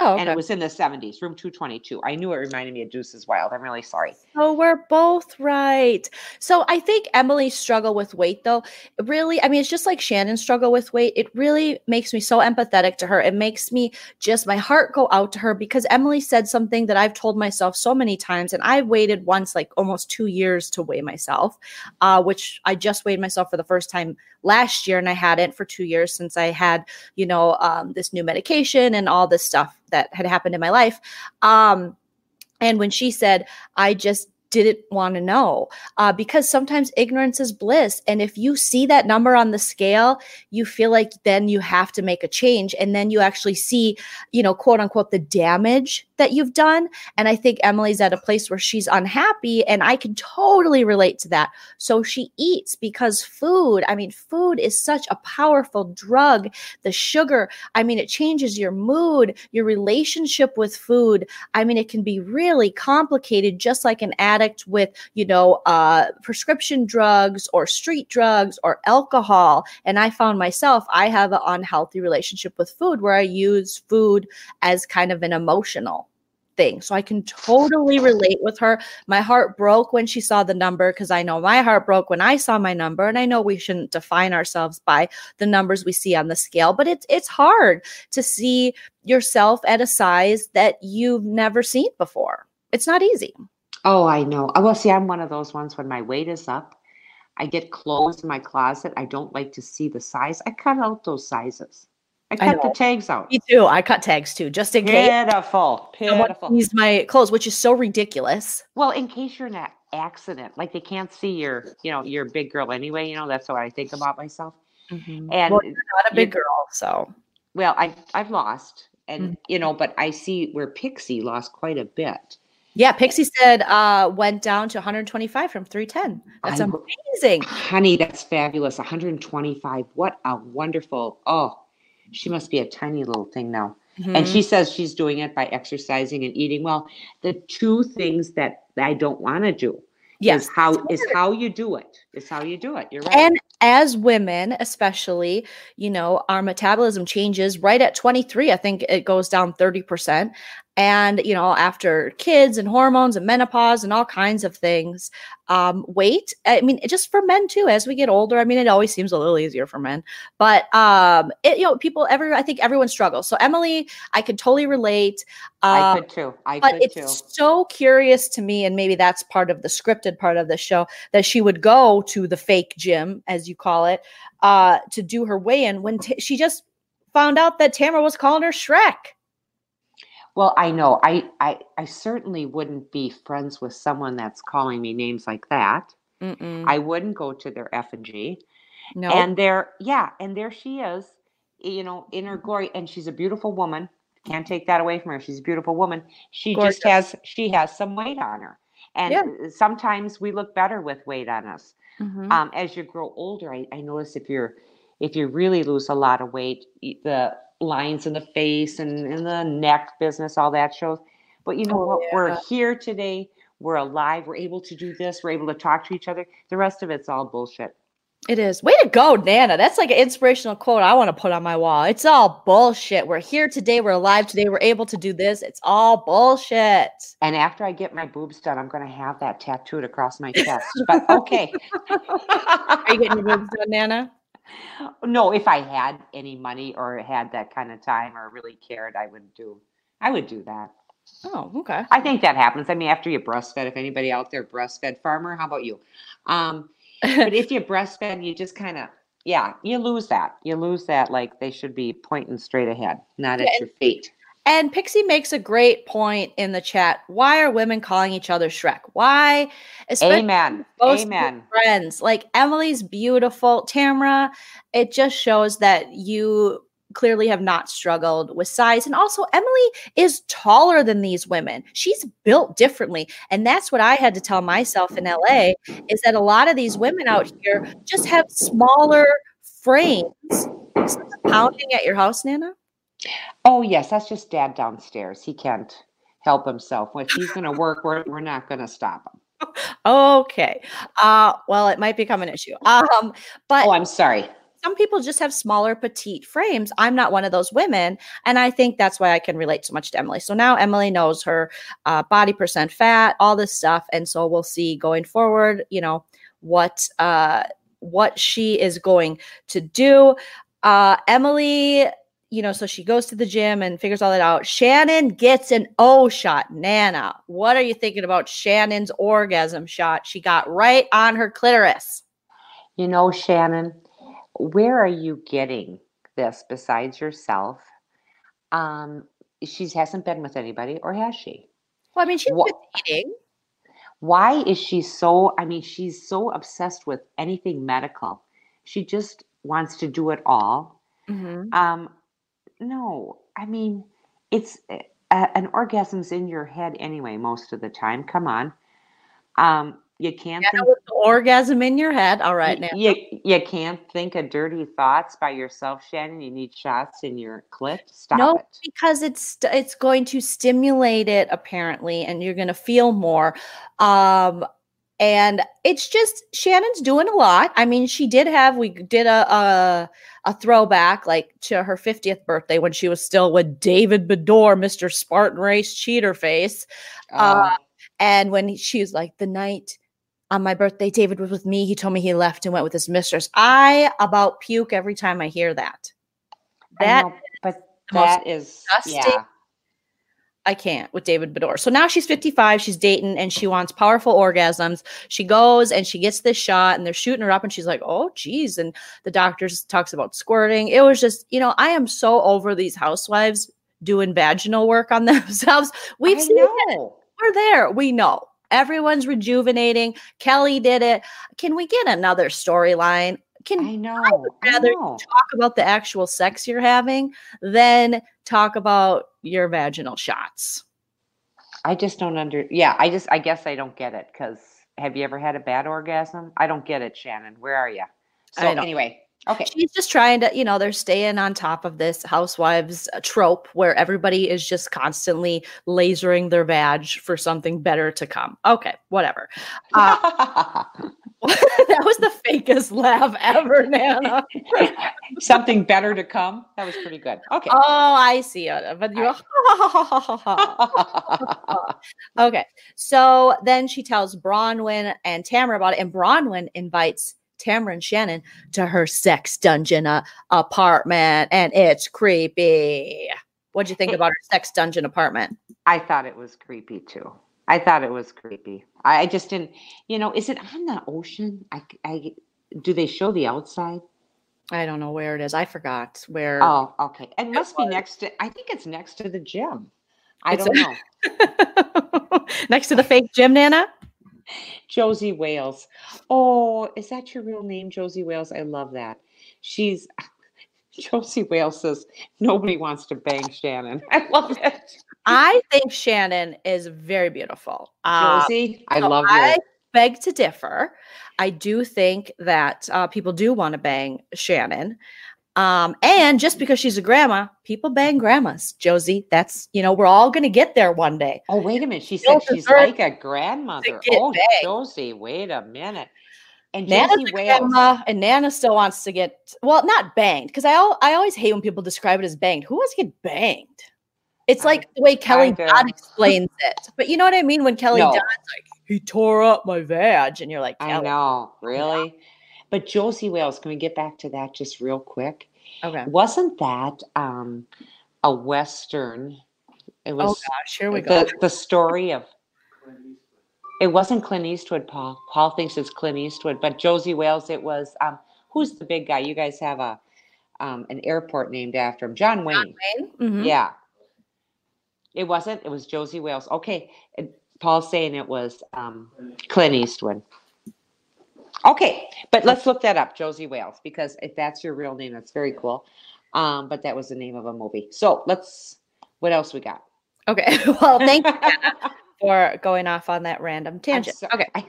Oh, And it was in the 70s, room 222. I knew it reminded me of Deuces Wild. I'm really sorry. So we're both right. So I think Emily's struggle with weight, though, really, I mean, it's just like Shannon's struggle with weight. It really makes me so empathetic to her. It makes me just, my heart go out to her because Emily said something that I've told myself so many times. And I waited once, like almost two years to weigh myself, uh, which I just weighed myself for the first time last year. And I hadn't for two years since I had, you know, um, this new medication and all this stuff that had happened in my life. Um, and when she said, I just didn't want to know uh, because sometimes ignorance is bliss. And if you see that number on the scale, you feel like then you have to make a change. And then you actually see, you know, quote unquote, the damage that you've done. And I think Emily's at a place where she's unhappy. And I can totally relate to that. So she eats because food, I mean, food is such a powerful drug. The sugar, I mean, it changes your mood, your relationship with food. I mean, it can be really complicated, just like an addict addict with, you know, uh, prescription drugs or street drugs or alcohol. And I found myself, I have an unhealthy relationship with food where I use food as kind of an emotional thing. So I can totally relate with her. My heart broke when she saw the number because I know my heart broke when I saw my number. And I know we shouldn't define ourselves by the numbers we see on the scale, but it's it's hard to see yourself at a size that you've never seen before. It's not easy. Oh, I know. Uh, well, see, I'm one of those ones when my weight is up, I get clothes in my closet. I don't like to see the size. I cut out those sizes. I I cut the know. tags out. Me too. I cut tags too, just in case Pitiful. someone Pitiful. sees my clothes, which is so ridiculous. Well, in case you're in an accident, like they can't see your, you know, you're a big girl anyway. You know, that's what I think about myself. And Mm-hmm. well, you're not a big you- girl, so well, I I've lost, and Mm-hmm. you know, but I see where Pixie lost quite a bit. Yeah. Pixie said uh went down to 125 from 310. That's I amazing. Honey, that's fabulous. 125. What a wonderful. Oh, she must be a tiny little thing now. And Mhm. she says she's doing it by exercising and eating well. The two things that I don't want to do yes, is how is how you do it. Is how you do it. You're right. And as women, especially, you know, our metabolism changes right at 23. I think it goes down 30%. And, you know, after kids and hormones and menopause and all kinds of things, um, weight, I mean, just for men too, as we get older, I mean, it always seems a little easier for men, but, um, it, you know, people, every, I think everyone struggles. So, Emily, I could totally relate. I Uh, could too. I but could it's too. so curious to me and maybe that's part of the scripted part of the show that she would go to the fake gym as you call it uh to do her weigh-in when t- she just found out that tamara was calling her shrek Well, I know. I, I I certainly wouldn't be friends with someone that's calling me names like that. Mm-mm. I wouldn't go to their effigy. no And there, yeah, and there she is, you know, in her glory, and she's a beautiful woman. Can't take that away from her. She's a beautiful woman. She just has she has some weight on her, and Yeah. uh, sometimes we look better with weight on us. Mhm. Um, as you grow older, I, I notice if you're if you really lose a lot of weight, the lines in the face and in the neck business, all that shows. But you know Oh, what? We're here today. We're alive. We're able to do this. We're able to talk to each other. The rest of it's all bullshit. it is way to go nana that's like an inspirational quote i want to put on my wall it's all bullshit we're here today we're alive today we're able to do this it's all bullshit And after I get my boobs done, I'm going to have that tattooed across my chest. But okay. are you getting your boobs done nana no, if I had any money or had that kind of time or really cared, I would do. I would do that. oh okay I think that happens. I mean, after you breastfed, if anybody out there breastfed farmer, how about you? Um, but if you breastfed, you just kind of, yeah, you lose that. You lose that. Like they should be pointing straight ahead, not at Yeah, your feet. And Pixie makes a great point in the chat. Why are women calling each other Shrek? Why? Especially Amen. Amen. friends. Like Emily's beautiful. Tamara, it just shows that you clearly have not struggled with size. And also, Emily is taller than these women. She's built differently. And that's what I had to tell myself in LA is that a lot of these women out here just have smaller frames. Is pounding at your house, Nana? Oh, yes, that's just dad downstairs. He can't help himself. If he's going to work, we're, we're not going to stop him. Okay. Uh, well, it might become an issue. Um, but Oh, I'm sorry. some people just have smaller, petite frames. I'm not one of those women. And I think that's why I can relate so much to Emily. So now Emily knows her uh, body percent fat, all this stuff. And so we'll see going forward, you know, what uh, what she is going to do. Uh, Emily, you know, so she goes to the gym and figures all that out. Shannon gets an O shot. Nana, what are you thinking about Shannon's orgasm shot? She got right on her clitoris. You know, Shannon, where are you getting this besides yourself? Um, she hasn't been with anybody, or has she? Well, I mean, she's Wha- been eating. Why is she so? I mean, she's so obsessed with anything medical. She just wants to do it all. Mhm. Um, no, I mean, it's uh, an orgasm's in your head anyway most of the time. Come on. Um, you can't Yeah, think orgasm in your head. All right, now. you, you can't think of dirty thoughts by yourself, Shannon. You need shots in your clit. Stop no, it. because it's it's going to stimulate it apparently, and you're going to feel more. Um, and it's just Shannon's doing a lot. I mean, she did have we did a a, a throwback like to her 50th birthday when she was still with David Beador, Mr. Spartan Race cheater face. Uh, Oh, And when he- she was like, the night on my birthday, David was with me. He told me he left and went with his mistress. I about puke every time I hear that. That know, but that is disgusting yeah. I can't with David Beador. So now she's 55, she's dating, and she wants powerful orgasms. She goes and she gets this shot, and they're shooting her up, and she's like, "Oh, geez!" And the doctor just talks about squirting. It was just, you know, I am so over these housewives doing vaginal work on themselves. We've I seen it. We're there. We know. Everyone's rejuvenating. Kelly did it. Can we get another storyline? Can I know. I rather know. talk about the actual sex you're having than talk about your vaginal shots? I just don't under. Yeah, I just. I guess I don't get it. Because have you ever had a bad orgasm? I don't get it, Shannon. Where are you? So anyway, okay. She's just trying to, you know, they're staying on top of this housewives uh, trope where everybody is just constantly lasering their badge for something better to come. Okay, whatever. Uh, that was the fakest laugh ever, Nana. Something better to come. That was pretty good. Okay. Oh, I see it. But you Okay. So then she tells Braunwyn and Tamara about it, and Braunwyn invites Tamara and Shannon to her sex dungeon uh, apartment, and it's creepy. What'd you think about her sex dungeon apartment? I thought it was creepy too. I thought it was creepy. I, I just didn't. You know, is it on the ocean? I, I do they show the outside? I don't know where it is. I forgot where. Oh, okay. It must be next to. I think it's next to the gym. I It's don't know. Next to the fake gym, Nana. Josie Wales. Oh, is that your real name, Josie Wales? I love that. She's Josie Wales says nobody wants to bang Shannon. I love it. I think Shannon is very beautiful. Uh, Josie, I so love I you. beg to differ. I do think that uh, people do want to bang Shannon. Um, and just because she's a grandma, people bang grandmas. Josie, that's, you know, we're all going to get there one day. Oh, wait a minute. She said she's like a grandmother. Oh, banged. Josie, wait a minute. And Nana's grandma, and Nana still wants to get, well, not banged, because I, al- I always hate when people describe it as banged. Who wants to get banged? It's I- like the way Kelly do. Dodd explains it. But you know what I mean? When Kelly No. Dodd's like, he tore up my vag, and you're like, I know, really. But Josie Wales, can we get back to that just real quick? Okay. Wasn't that um, a Western? It Oh was gosh, here we go. the, the story of it wasn't Clint Eastwood, Paul. Paul thinks it's Clint Eastwood, but Josie Wales, it was um who's the big guy? You guys have a um an airport named after him. John Wayne. Mhm. Yeah. It wasn't, it was Josie Wales. Okay. and Paul's saying it was um Clint Eastwood. Okay, but let's look that up, Josie Wales, because if that's your real name, that's very cool. Um, but that was the name of a movie. So let's what else we got? Okay. Well, thank you for going off on that random tangent. Okay.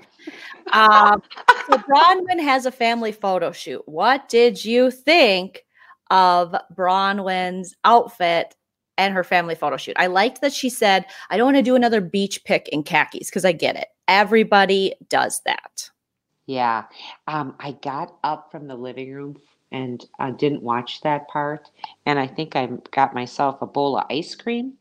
Um, so Braunwyn has a family photo shoot. What did you think of Braunwyn's outfit and her family photo shoot? I liked that she said, I don't want to do another beach pic in khakis because I get it. Everybody does that. Yeah. Um, I got up from the living room and I didn't watch that part. And I think I got myself a bowl of ice cream.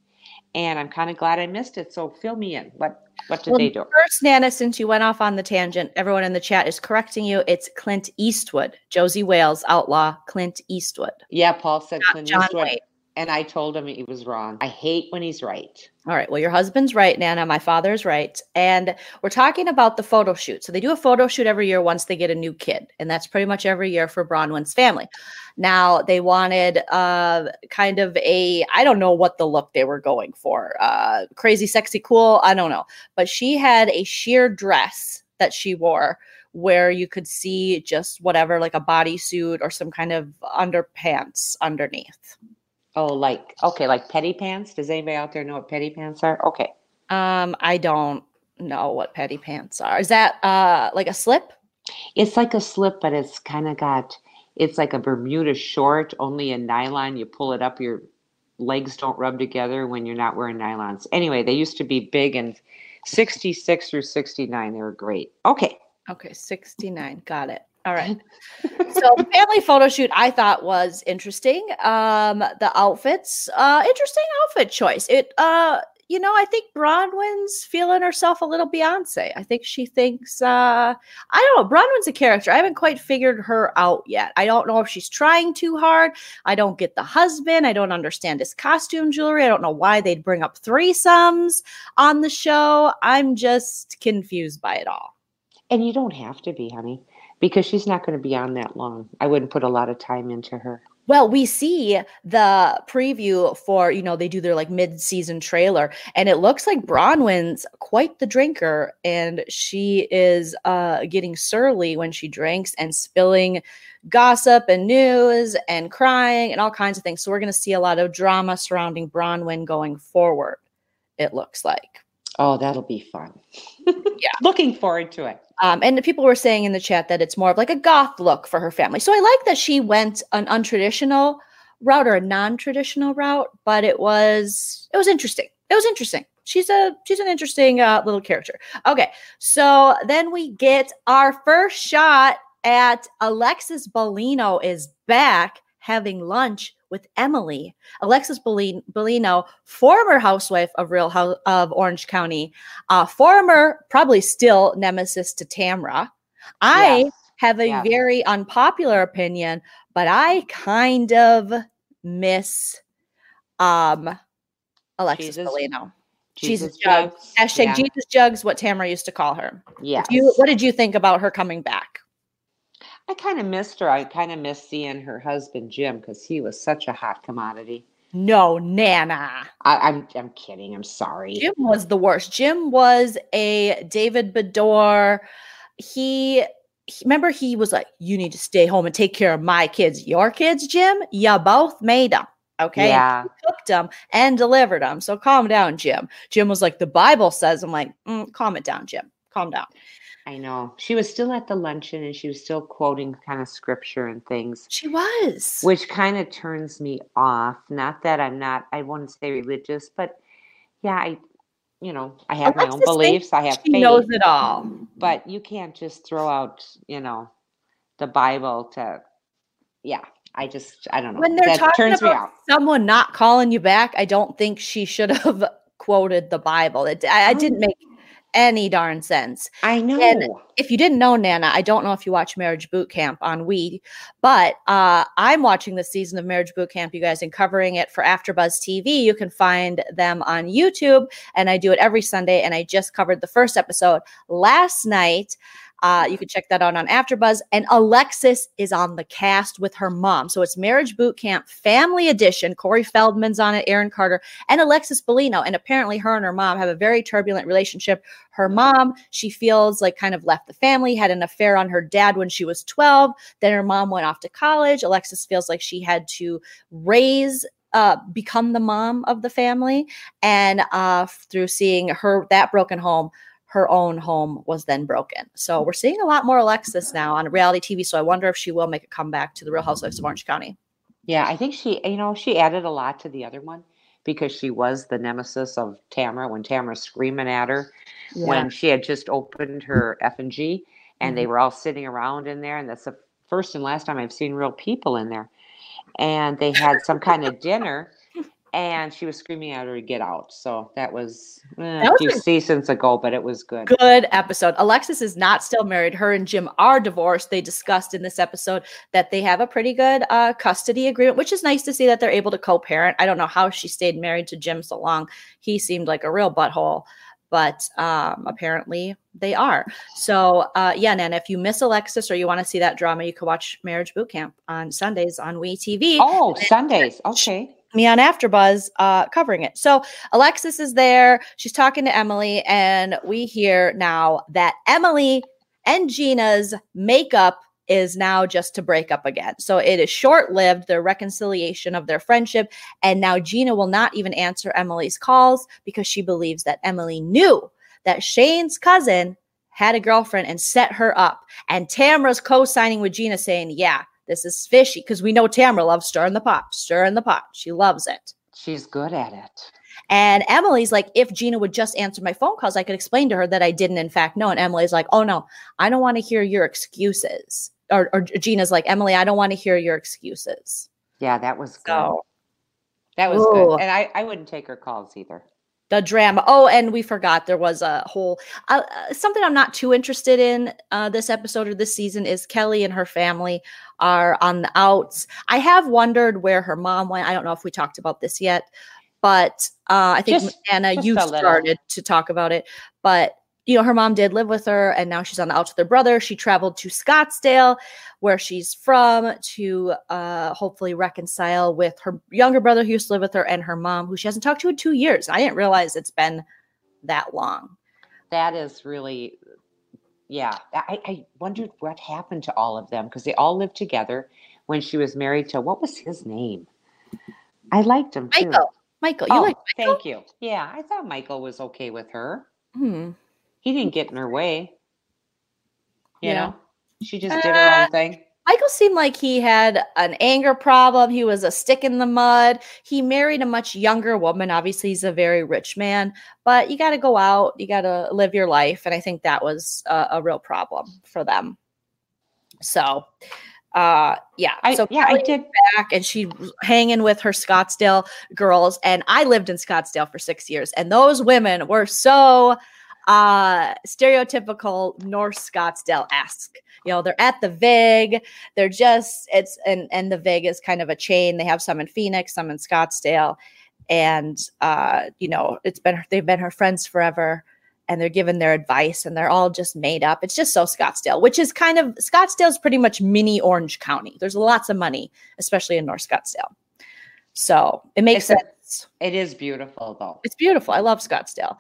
And I'm kind of glad I missed it. So fill me in. What what did Well, they do? First, Nana, since you went off on the tangent, everyone in the chat is correcting you. It's Clint Eastwood, Josie Wales, outlaw Clint Eastwood. Yeah, Paul said not Clint John Eastwood. Wayne. And I told him he was wrong. I hate when he's right. All right. Well, your husband's right, Nana. My father's right. And we're talking about the photo shoot. So they do a photo shoot every year once they get a new kid. And that's pretty much every year for Braunwyn's family. Now, they wanted uh, kind of a, I don't know what the look they were going for. Uh, crazy, sexy, cool. I don't know. But she had a sheer dress that she wore where you could see just whatever, like a bodysuit or some kind of underpants underneath. Oh, like okay, like petty pants. Does anybody out there know what petty pants are? Okay. Um, I don't know what petty pants are. Is that uh like a slip? It's like a slip, but it's kind of got it's like a Bermuda short, only in nylon. You pull it up, your legs don't rub together when you're not wearing nylons. Anyway, they used to be big and 66 through 69. They were great. Okay. Okay, 69. Got it. All right. so the family photo shoot I thought was interesting. Um the outfits, uh interesting outfit choice. It uh you know, I think Braunwyn's feeling herself a little Beyonce. I think she thinks uh I don't know, Braunwyn's a character. I haven't quite figured her out yet. I don't know if she's trying too hard. I don't get the husband. I don't understand his costume jewelry. I don't know why they'd bring up threesomes on the show. I'm just confused by it all. And you don't have to be, honey, because she's not going to be on that long. I wouldn't put a lot of time into her. Well, we see the preview for, you know, they do their like mid season trailer, and it looks like Braunwyn's quite the drinker, and she is uh, getting surly when she drinks and spilling gossip and news and crying and all kinds of things. So we're going to see a lot of drama surrounding Braunwyn going forward, it looks like. Oh, that'll be fun. Yeah. Looking forward to it. Um, and people were saying in the chat that it's more of like a goth look for her family. So I like that she went an untraditional route or a non-traditional route, but it was it was interesting. It was interesting. She's a she's an interesting uh, little character. Okay, so then we get our first shot at Alexis Bellino is back having lunch with Emily. Alexis Bellin- Bellino, former housewife of Real House of Orange County, uh, former, probably still nemesis to Tamra. I Yes, have a yes. very unpopular opinion, but I kind of miss um, Alexis Jesus- Bellino. Jesus, Jesus Jugs. jugs. Hashtag Yeah. Jesus Jugs, what Tamra used to call her. Yeah. What did you think about her coming back? I kind of missed her. I kind of missed seeing her husband Jim because he was such a hot commodity. No, Nana. I, I'm I'm kidding. I'm sorry. Jim was the worst. Jim was a David Beador. He, he- remember he was like, "You need to stay home and take care of my kids. Your kids, Jim. You both made them, okay? Yeah. Cooked them and delivered them. So calm down, Jim." Jim was like, "The Bible says." I'm like, mm, "Calm it down, Jim. Calm down." I know. She was still at the luncheon and she was still quoting kind of scripture and things, She was. which kind of turns me off. Not that I'm not, I wouldn't say religious, but yeah, I, you know, I have my own beliefs. I have she faith, knows it all. but you can't just throw out, you know, the Bible to, yeah. I just, I don't know. When they're that talking turns me about out. someone not calling you back, I don't think she should have quoted the Bible. It, I, I mm. didn't make any darn sense. I know. if you didn't know Nana, I don't know if you watch Marriage Boot Camp on We, but uh, I'm watching the season of Marriage Boot Camp, you guys, and covering it for AfterBuzz TV. You can find them on YouTube, and I do it every Sunday. And I just covered the first episode last night. Uh, you can check that out on AfterBuzz. And Alexis is on the cast with her mom, so it's Marriage Boot Camp Family Edition. Corey Feldman's on it, Aaron Carter, and Alexis Bellino. And apparently, her and her mom have a very turbulent relationship her mom she feels like kind of left the family had an affair on her dad when she was 12 then her mom went off to college alexis feels like she had to raise uh, become the mom of the family and uh, through seeing her that broken home her own home was then broken. So we're seeing a lot more alexis now on reality tv so i wonder if she will make a comeback to the real housewives of orange county. Yeah, I think she, you know, she added a lot to the other one because she was the nemesis of Tamara when Tamara's screaming at her when she had just opened her F and G and they mm-hmm. were all sitting around in there and that's the first and last time I've seen real people in there. And they had some kind of dinner and she was screaming at her to get out. So that was, eh, That a was few a- seasons ago, but it was good. good episode. Alexis is not still married. Her and Jim are divorced. They discussed in this episode that they have a pretty good uh, custody agreement, which is nice to see that they're able to co-parent. I don't know how she stayed married to Jim so long. He seemed like a real butthole, but um, apparently they are. So uh, yeah, Nana, if you miss Alexis or you want to see that drama, you can watch Marriage Boot Camp on Sundays on We TV Oh, Sundays. Okay. Me on AfterBuzz uh, covering it. So Alexis is there. She's talking to Emily, and we hear now that Emily and Gina's makeup is now just to break up again. So it is short lived, their reconciliation of their friendship. And now Gina will not even answer Emily's calls because she believes that Emily knew that Shane's cousin had a girlfriend and set her up. And Tamra's co signing with Gina saying, Yeah, this is fishy because we know Tamra loves stirring the pot, stirring the pot. She loves it. She's good at it. And Emily's like, if Gina would just answer my phone calls, I could explain to her that I didn't, in fact, know. And Emily's like, oh no, I don't want to hear your excuses. Or, or Gina's like, Emily, I don't want to hear your excuses. Yeah, that was good. So that was Ooh. good. And I, I wouldn't take her calls either. the drama. Oh, and we forgot there was a whole uh, uh, something I'm not too interested in uh, this episode or this season is Kelly and her family are on the outs. I have wondered where her mom went. I don't know if we talked about this yet, but uh, I think Just- Anna, just you started to talk about it. But you know, her mom did live with her, and now she's on the outs with her brother. She traveled to Scottsdale, where she's from, to uh, hopefully reconcile with her younger brother who used to live with her and her mom, who she hasn't talked to in two years. I didn't realize it's been that long. That is really, yeah. I, I wondered what happened to all of them because they all lived together when she was married to what was his name? I liked him too. Michael, Michael, you oh, like Michael? thank you. Yeah, I thought Michael was okay with her. Hmm. He didn't get in her way. You Yeah. know, she just did her own thing. Michael seemed like he had an anger problem. He was a stick in the mud. He married a much younger woman. Obviously, he's a very rich man, but you got to go out, you got to live your life. And I think that was a, a real problem for them. So, uh, yeah. I, so yeah, I did. back and she hanging with her Scottsdale girls. And I lived in Scottsdale for six years, and those women were so uh stereotypical North Scottsdale esque. You know, they're at the Vig. They're just it's and and the Vig is kind of a chain. They have some in Phoenix, some in Scottsdale, and uh, you know, it's been they've been her friends forever. And they're giving their advice, and they're all just made up. It's just so Scottsdale, which is kind of Scottsdale's pretty much mini Orange County. There's lots of money, especially in North Scottsdale. So it makes It's a- sense. It is beautiful though. It's beautiful. I love Scottsdale,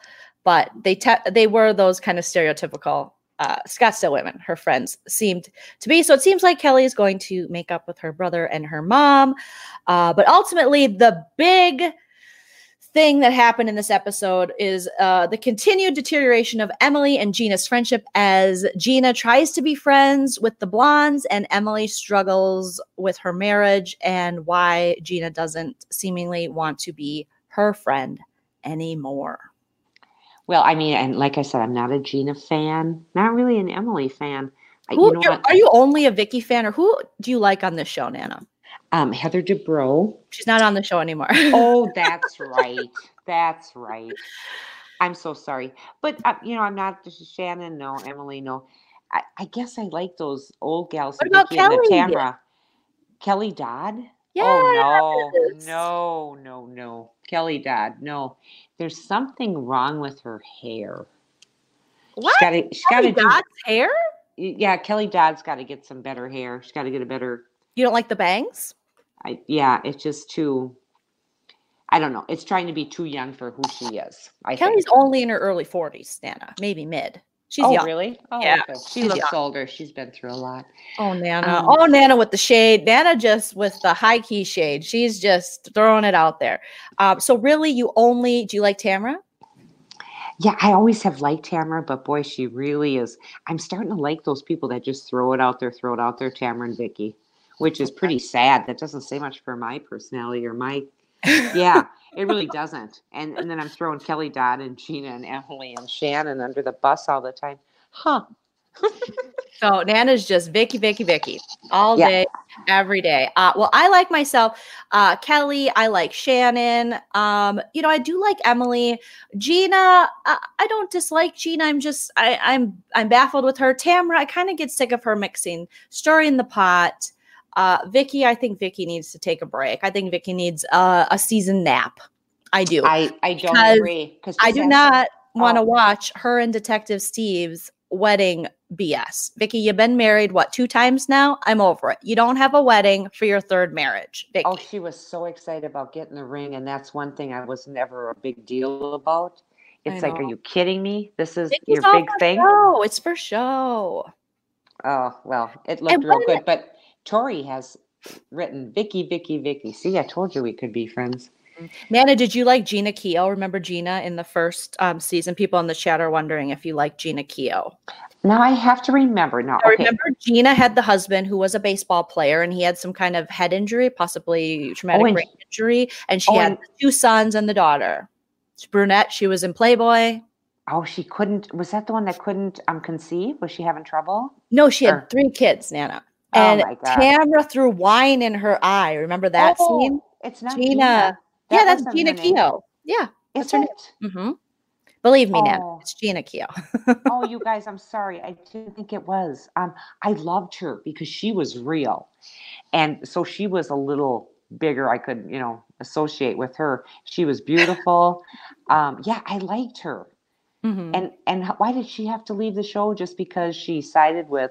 but they te- they were those kind of stereotypical uh, Scottsdale women. Her friends seemed to be. So it seems like Kelly is going to make up with her brother and her mom. Uh, but ultimately, the big thing that happened in this episode is uh, the continued deterioration of Emily and Gina's friendship as Gina tries to be friends with the blondes and Emily struggles with her marriage and why Gina doesn't seemingly want to be her friend anymore. Well, I mean, and like I said, I'm not a Gina fan, not really an Emily fan. Who, you know what? are you only a Vicki fan or who do you like on this show, Nana? Um, Heather Dubrow. She's not on the show anymore. Oh, that's right. That's right. I'm so sorry, but uh, you know, I'm not Shannon. No, Emily. No. I, I guess I like those old gals. What the about Vicki and the Kelly? Tamra. Kelly Dodd. Yes. Oh no, no, no, no. Kelly Dodd. No, there's something wrong with her hair. What? She's got to. She's Kelly to do. Hair? Yeah, Kelly Dodd's got to get some better hair. She's got to get a better. You don't like the bangs? I, yeah, it's just too. I don't know. It's trying to be too young for who she is. I Kelly's think. only in her early 40s, Nana, maybe mid. She's oh, young. really? Oh, Yeah, okay. She she's looks young. older. She's been through a lot. Oh, Nana. Um, oh, Nana with the shade. Nana just with the high key shade. She's just throwing it out there. Um, so, really, you only do you like Tamara? Yeah, I always have liked Tamara, but boy, she really is. I'm starting to like those people that just throw it out there, throw it out there, Tamara and Vicki, which is pretty sad. That doesn't say much for my personality or my. Yeah, it really doesn't. And and then I'm throwing Kelly Dodd and Gina and Emily and Shannon under the bus all the time. Huh. So Nana's just Vicki, Vicki, Vicki all Yeah. day, every day. Uh, well, I like myself, uh, Kelly. I like Shannon. Um, you know, I do like Emily. Gina, uh, I don't dislike Gina. I'm just, I, I'm, I'm baffled with her. Tamra, I kind of get sick of her mixing story in the pot. Uh, Vicki, I think Vicki needs to take a break. I think Vicki needs uh, a season nap. I do. I, I don't Because agree. Because I do not want to Oh. watch her and Detective Steve's wedding BS. Vicki, you've been married what two times now? I'm over it. You don't have a wedding for your third marriage, Vicki. Oh, she was so excited about getting the ring, and that's one thing I was never a big deal about. It's like, are you kidding me? This is Vicki's your big thing. Show. It's for show. Oh well, it looked real when- good. But Tori has written Vicki, Vicki, Vicki. See, I told you we could be friends. Nana, did you like Gina Keough? Remember Gina in the first um, season? People in the chat are wondering if you like Gina Keough. Now I have to remember. Now, I okay, remember Gina had the husband who was a baseball player and he had some kind of head injury, possibly traumatic and- brain injury. And she oh, had and- two sons and the daughter. She's brunette. She was in Playboy. oh, she couldn't. Was that the one that couldn't um conceive? Was she having trouble? No, she had three kids, Nana. Oh And. Tamra threw wine in her eye. Remember that Oh, scene? It's not Gina. Gina. yeah, that's Gina. Keough. Yeah. That's her name. it? hmm Believe me. Oh. It's Gina Keough. oh, you guys, I'm sorry. I didn't think it was. Um, I loved her because she was real, and so she was a little bigger. I could, you know, associate with her. She was beautiful. um, yeah, I liked her. Mhm. And and why did she have to leave the show? Just because she sided with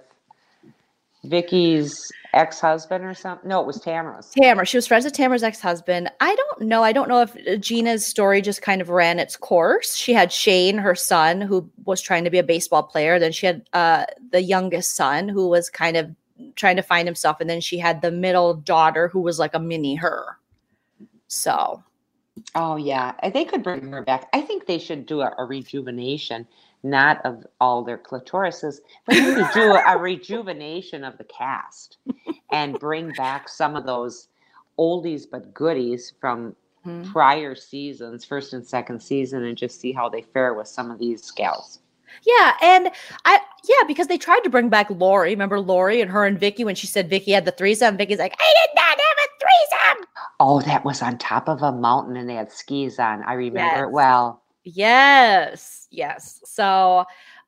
Vicki's ex-husband or something? No, it was Tamara's. Tamara. She was friends with Tamara's ex-husband. I don't know. I don't know if Gina's story just kind of ran its course. She had Shane, her son, who was trying to be a baseball player. Then she had uh, the youngest son, who was kind of trying to find himself, and then she had the middle daughter, who was like a mini her. So Oh yeah, they could bring her back. I think they should do a, a rejuvenation, not of all their clitorises, but maybe do a rejuvenation of the cast and bring back some of those oldies but goodies from Mhm. prior seasons, first and second season, and just see how they fare with some of these gals. Yeah, and I yeah, because they tried to bring back Lori. Remember Lori and her and Vicki when she said Vicki had the threesome. Vicki's like, I did not have a threesome. Oh, that was on top of a mountain, and they had skis on. I remember it well. Yes, yes. So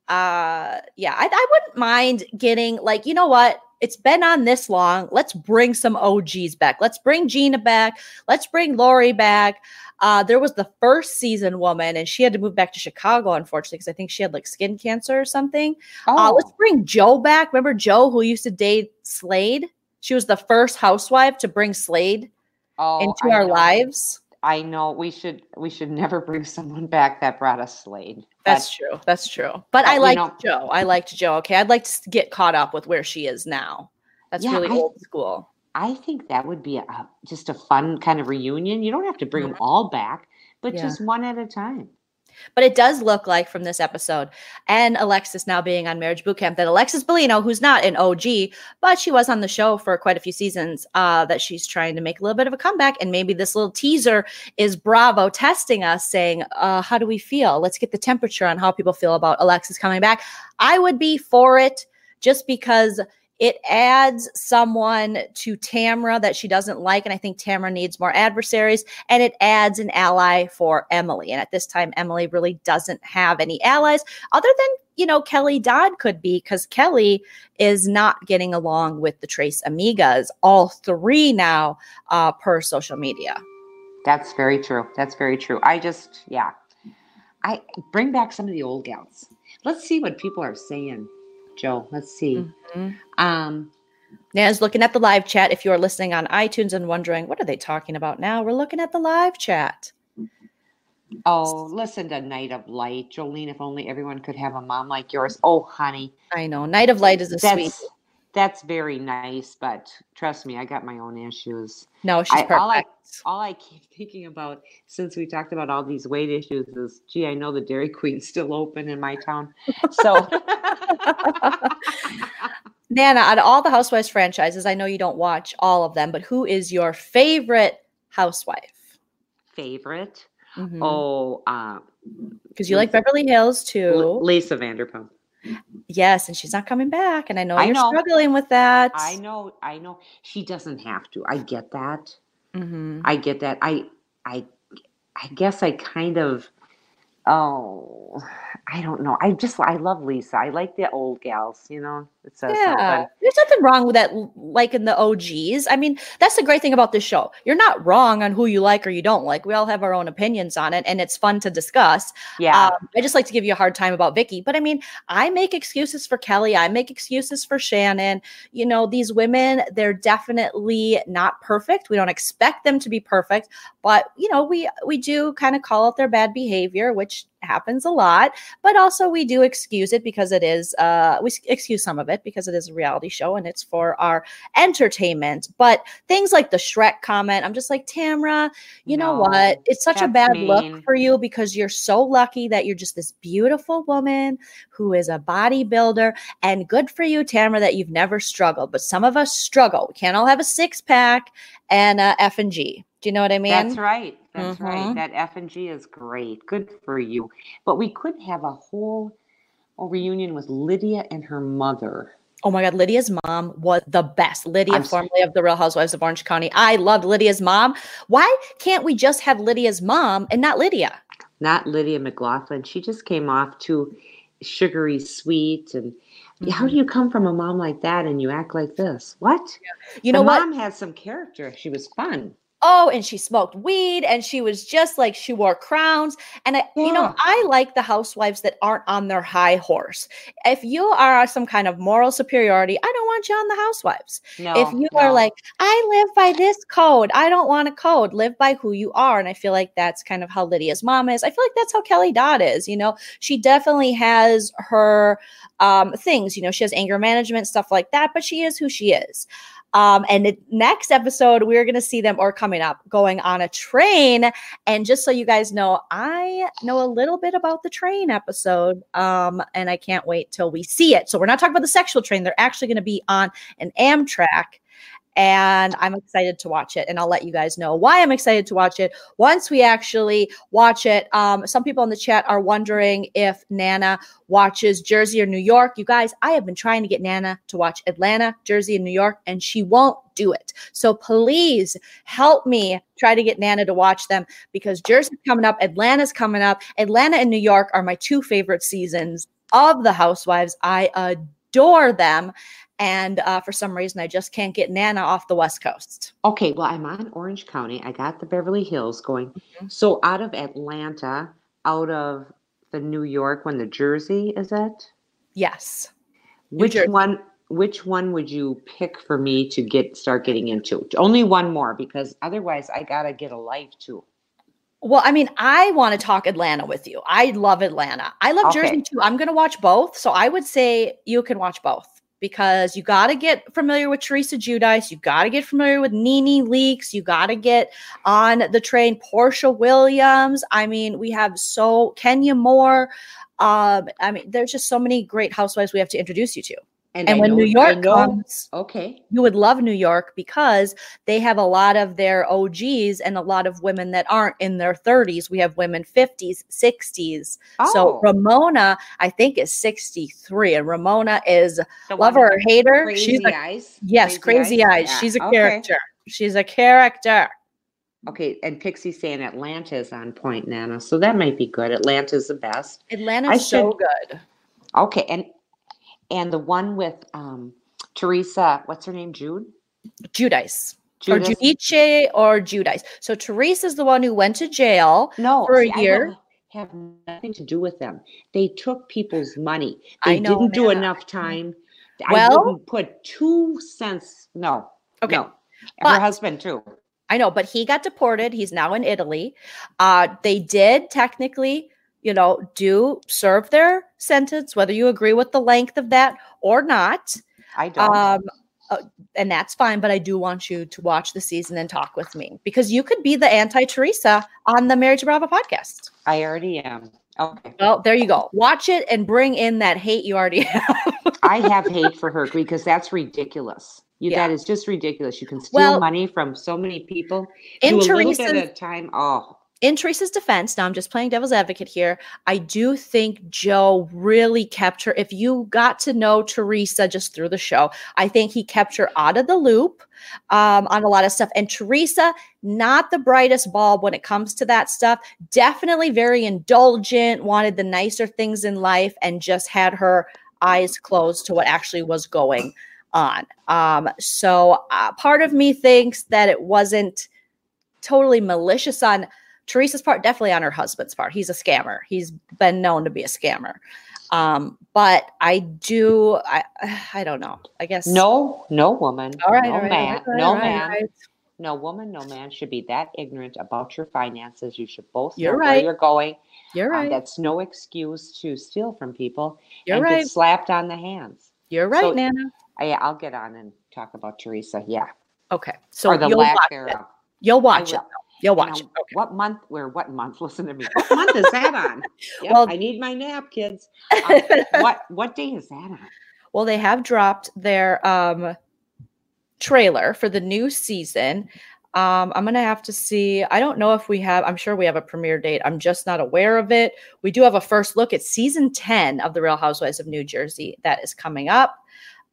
uh yeah, I, I wouldn't mind getting like, you know what? It's been on this long. Let's bring some OGs back. Let's bring Gina back. Let's bring Lori back. Uh, there was the first season woman, and she had to move back to Chicago, unfortunately, because I think she had like skin cancer or something. Uh, Oh, let's bring Joe back. Remember Joe, who used to date Slade? She was the first housewife to bring Slade oh, into I our know. lives. I know we should we should never bring someone back that brought us Slade. That's true. That's true. But But, I liked know- Joe. I liked Joe. Okay. I'd like to get caught up with where she is now. That's Yeah, really I- old school. I think that would be a, just a fun kind of reunion. You don't have to bring them all back, but Yeah. just one at a time. But it does look like from this episode and Alexis now being on Marriage Bootcamp that Alexis Bellino, who's not an OG, but she was on the show for quite a few seasons, uh, that she's trying to make a little bit of a comeback. And maybe this little teaser is Bravo testing us, saying, uh, How do we feel? Let's get the temperature on how people feel about Alexis coming back. I would be for it just because it adds someone to Tamra that she doesn't like. And I think Tamra needs more adversaries. And it adds an ally for Emily. And at this time, Emily really doesn't have any allies other than, you know, Kelly Dodd could be because Kelly is not getting along with the Tres Amigas, all three now uh, per social media. That's very true. That's very true. I just, yeah, I bring back some of the old gals. Let's see what people are saying, Joe. Let's see. Mhm. Um, Nana's looking at the live chat. If you're listening on iTunes and wondering, what are they talking about now? We're looking at the live chat. oh, listen to Night of Light, Jolene. If only everyone could have a mom like yours. Oh, honey, I know. Night of Light is a sweet. That's very nice. But trust me, I got my own issues. No, she's I- perfect. all I- all I keep thinking about since we talked about all these weight issues is, gee, I know the Dairy Queen's still open in my town. So, Nana, out of all the Housewives franchises, I know you don't watch all of them, but who is your favorite housewife? favorite. Because Oh, um, you like Beverly Hills too. Lisa Vanderpump. Yes, and she's not coming back. And I know I you're know. struggling with that. I know, I know. She doesn't have to. I get that. Mhm. I get that. I, I, I guess I kind of. Oh, I don't know. I just I love Lisa. I like the old gals. You know, it says Yeah, something. there's nothing wrong with that. Like in the OGs, I mean, that's the great thing about this show. You're not wrong on who you like or you don't like. We all have our own opinions on it, and it's fun to discuss. Yeah. Um, I just like to give you a hard time about Vicki, but I mean, I make excuses for Kelly. I make excuses for Shannon. You know, these women, they're definitely not perfect. We don't expect them to be perfect, but you know, we we do kind of call out their bad behavior, which happens a lot. But also, we do excuse it because it is. Uh, we excuse some of it because it is a reality show and it's for our entertainment. But things like the Shrek comment, I'm just like Tamra. You know what? It's such a bad mean. look for you because you're so lucky that you're just this beautiful woman who is a bodybuilder. And good for you, Tamara, that you've never struggled. But some of us struggle. We can't all have a six pack and a F and G. Do you know what I mean? That's right. That's Mhm. right. That F and G is great. Good for you. But we could have a whole a reunion with Lydia and her mother. Oh my God, Lydia's mom was the best. Lydia, I'm formerly of the Real Housewives of Orange County. I loved Lydia's mom. Why can't we just have Lydia's mom and not Lydia? Not Lydia McLaughlin. She just came off too sugary sweet and how Mhm. do you come from a mom like that and you act like this? What? You know mom has some character. She was fun. Oh, and she smoked weed and she was just like she wore crowns. And I, you know, I like the housewives that aren't on their high horse. If you are some kind of moral superiority, I don't want you on the housewives. No. if you are like, I live by this code, I don't want a code, live by who you are. And I feel like that's kind of how Lydia's mom is. I feel like that's how Kelly Dodd is. You know, she definitely has her um, things, you know, she has anger management, stuff like that, but she is who she is. Um, and the next episode, we're going to see them, or coming up, going on a train. And just so you guys know, I know a little bit about the train episode, um, and I can't wait till we see it. So we're not talking about the sexual train; they're actually going to be on an Amtrak, and I'm excited to watch it. And I'll let you guys know why I'm excited to watch it once we actually watch it. Um, some people in the chat are wondering if Nana watches Jersey or New York. You guys, I have been trying to get Nana to watch Atlanta, Jersey, and New York, and she won't do it. So please help me try to get Nana to watch them because Jersey's coming up, Atlanta's coming up. Atlanta and New York are my two favorite seasons of the Housewives. I adore them. And uh, for some reason, I just can't get Nana off the West Coast. Okay, well, I'm on Orange County. I got the Beverly Hills going. Mhm. So out of Atlanta, out of the New York one, the Jersey, is it? Yes. Which one? Which one would you pick for me to get start getting into? Only one more because otherwise I gotta get a life too. Well, I mean, I want to talk Atlanta with you. I love Atlanta. I love Okay. Jersey too. I'm going to watch both. So I would say you can watch both because you got to get familiar with Teresa Giudice. You got to get familiar with NeNe Leakes. You got to get on the train Porsha Williams. I mean, we have so Kenya Moore. Um, I mean, there's just so many great housewives we have to introduce you to. And I when know- New York comes, okay, you would love New York because they have a lot of their OGs and a lot of women that aren't in their 30s. We have women 50s, 60s. So Oh. Ramona, I think, is 63, and Ramona is the love one or with hate her. Crazy She's a eyes. yes, crazy eyes. Yeah, She's a okay. character. She's a character. Okay, and Pixie saying Atlanta is on point, Nana. So that might be good. Atlanta's the best. Atlanta's I so should- good. Okay, and and the one with um Teresa, what's her name? Jude? Judice. Or Judice or Judice. So Teresa is the one who went to jail. No, for a see, I year. have nothing to do with them. They took people's money. They I know, didn't do enough time. Well- I wouldn't put two cents. No. Okay. No. But- Her husband too. I know, but he got deported. He's now in Italy. Uh, they did technically, you know, do serve their sentence, whether you agree with the length of that or not. I don't. Um, uh, and that's fine. But I do want you to watch the season and talk with me because you could be the anti Teresa on the Married to Bravo podcast. I already am. Okay. Well, there you go. Watch it and bring in that hate you already have. I have hate for her because that's ridiculous. You, Yeah. That is just ridiculous. You can steal Well, money from so many people. in do a little bit Teresa's- at a time. Oh, in Teresa's defense, now I'm just playing devil's advocate here. I do think Joe really kept her. If you got to know Teresa just through the show, I think he kept her out of the loop um, on a lot of stuff. And Teresa, not the brightest bulb when it comes to that stuff. Definitely very indulgent, wanted the nicer things in life, and just had her eyes closed to what actually was going on. Um, so uh, part of me thinks that it wasn't totally malicious on Teresa's part, definitely on her husband's part. He's a scammer. He's been known to be a scammer. Um, but I do, I, I don't know. I guess No, no woman, All right, no all right, man, all right, no man, right. no woman, no man should be that ignorant about your finances. You should both You're know right. where you're going. You're Um, right. that's no excuse to steal from people You're and right. get slapped on the hands. You're right, so- Nana. Yeah, I'll get on and talk about Teresa. Yeah, Okay, so or the you'll lack thereof. You'll watch it. You'll You watch know. Okay. What month? Where? What month? Listen to me. What month is that on? Yep, Well- I need my nap, kids. Um, what What day is that on? Well, they have dropped their um trailer for the new season. Um, I'm gonna have to see. I don't know if we have. I'm sure we have a premiere date. I'm just not aware of it. We do have a first look at season 10 of The Real Housewives of New Jersey that is coming up.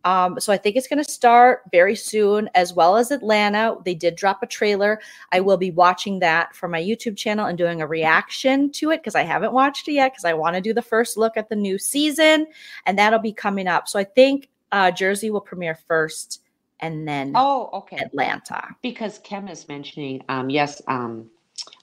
Um, so I think it's going to start very soon, as well as Atlanta. They did drop a trailer. I will be watching that for my YouTube channel and doing a reaction to it because I haven't watched it yet because I want to do the first look at the new season, and that'll be coming up. So I think uh, Jersey will premiere first, and then Oh, okay. Atlanta. Because Kim is mentioning, um, yes, um,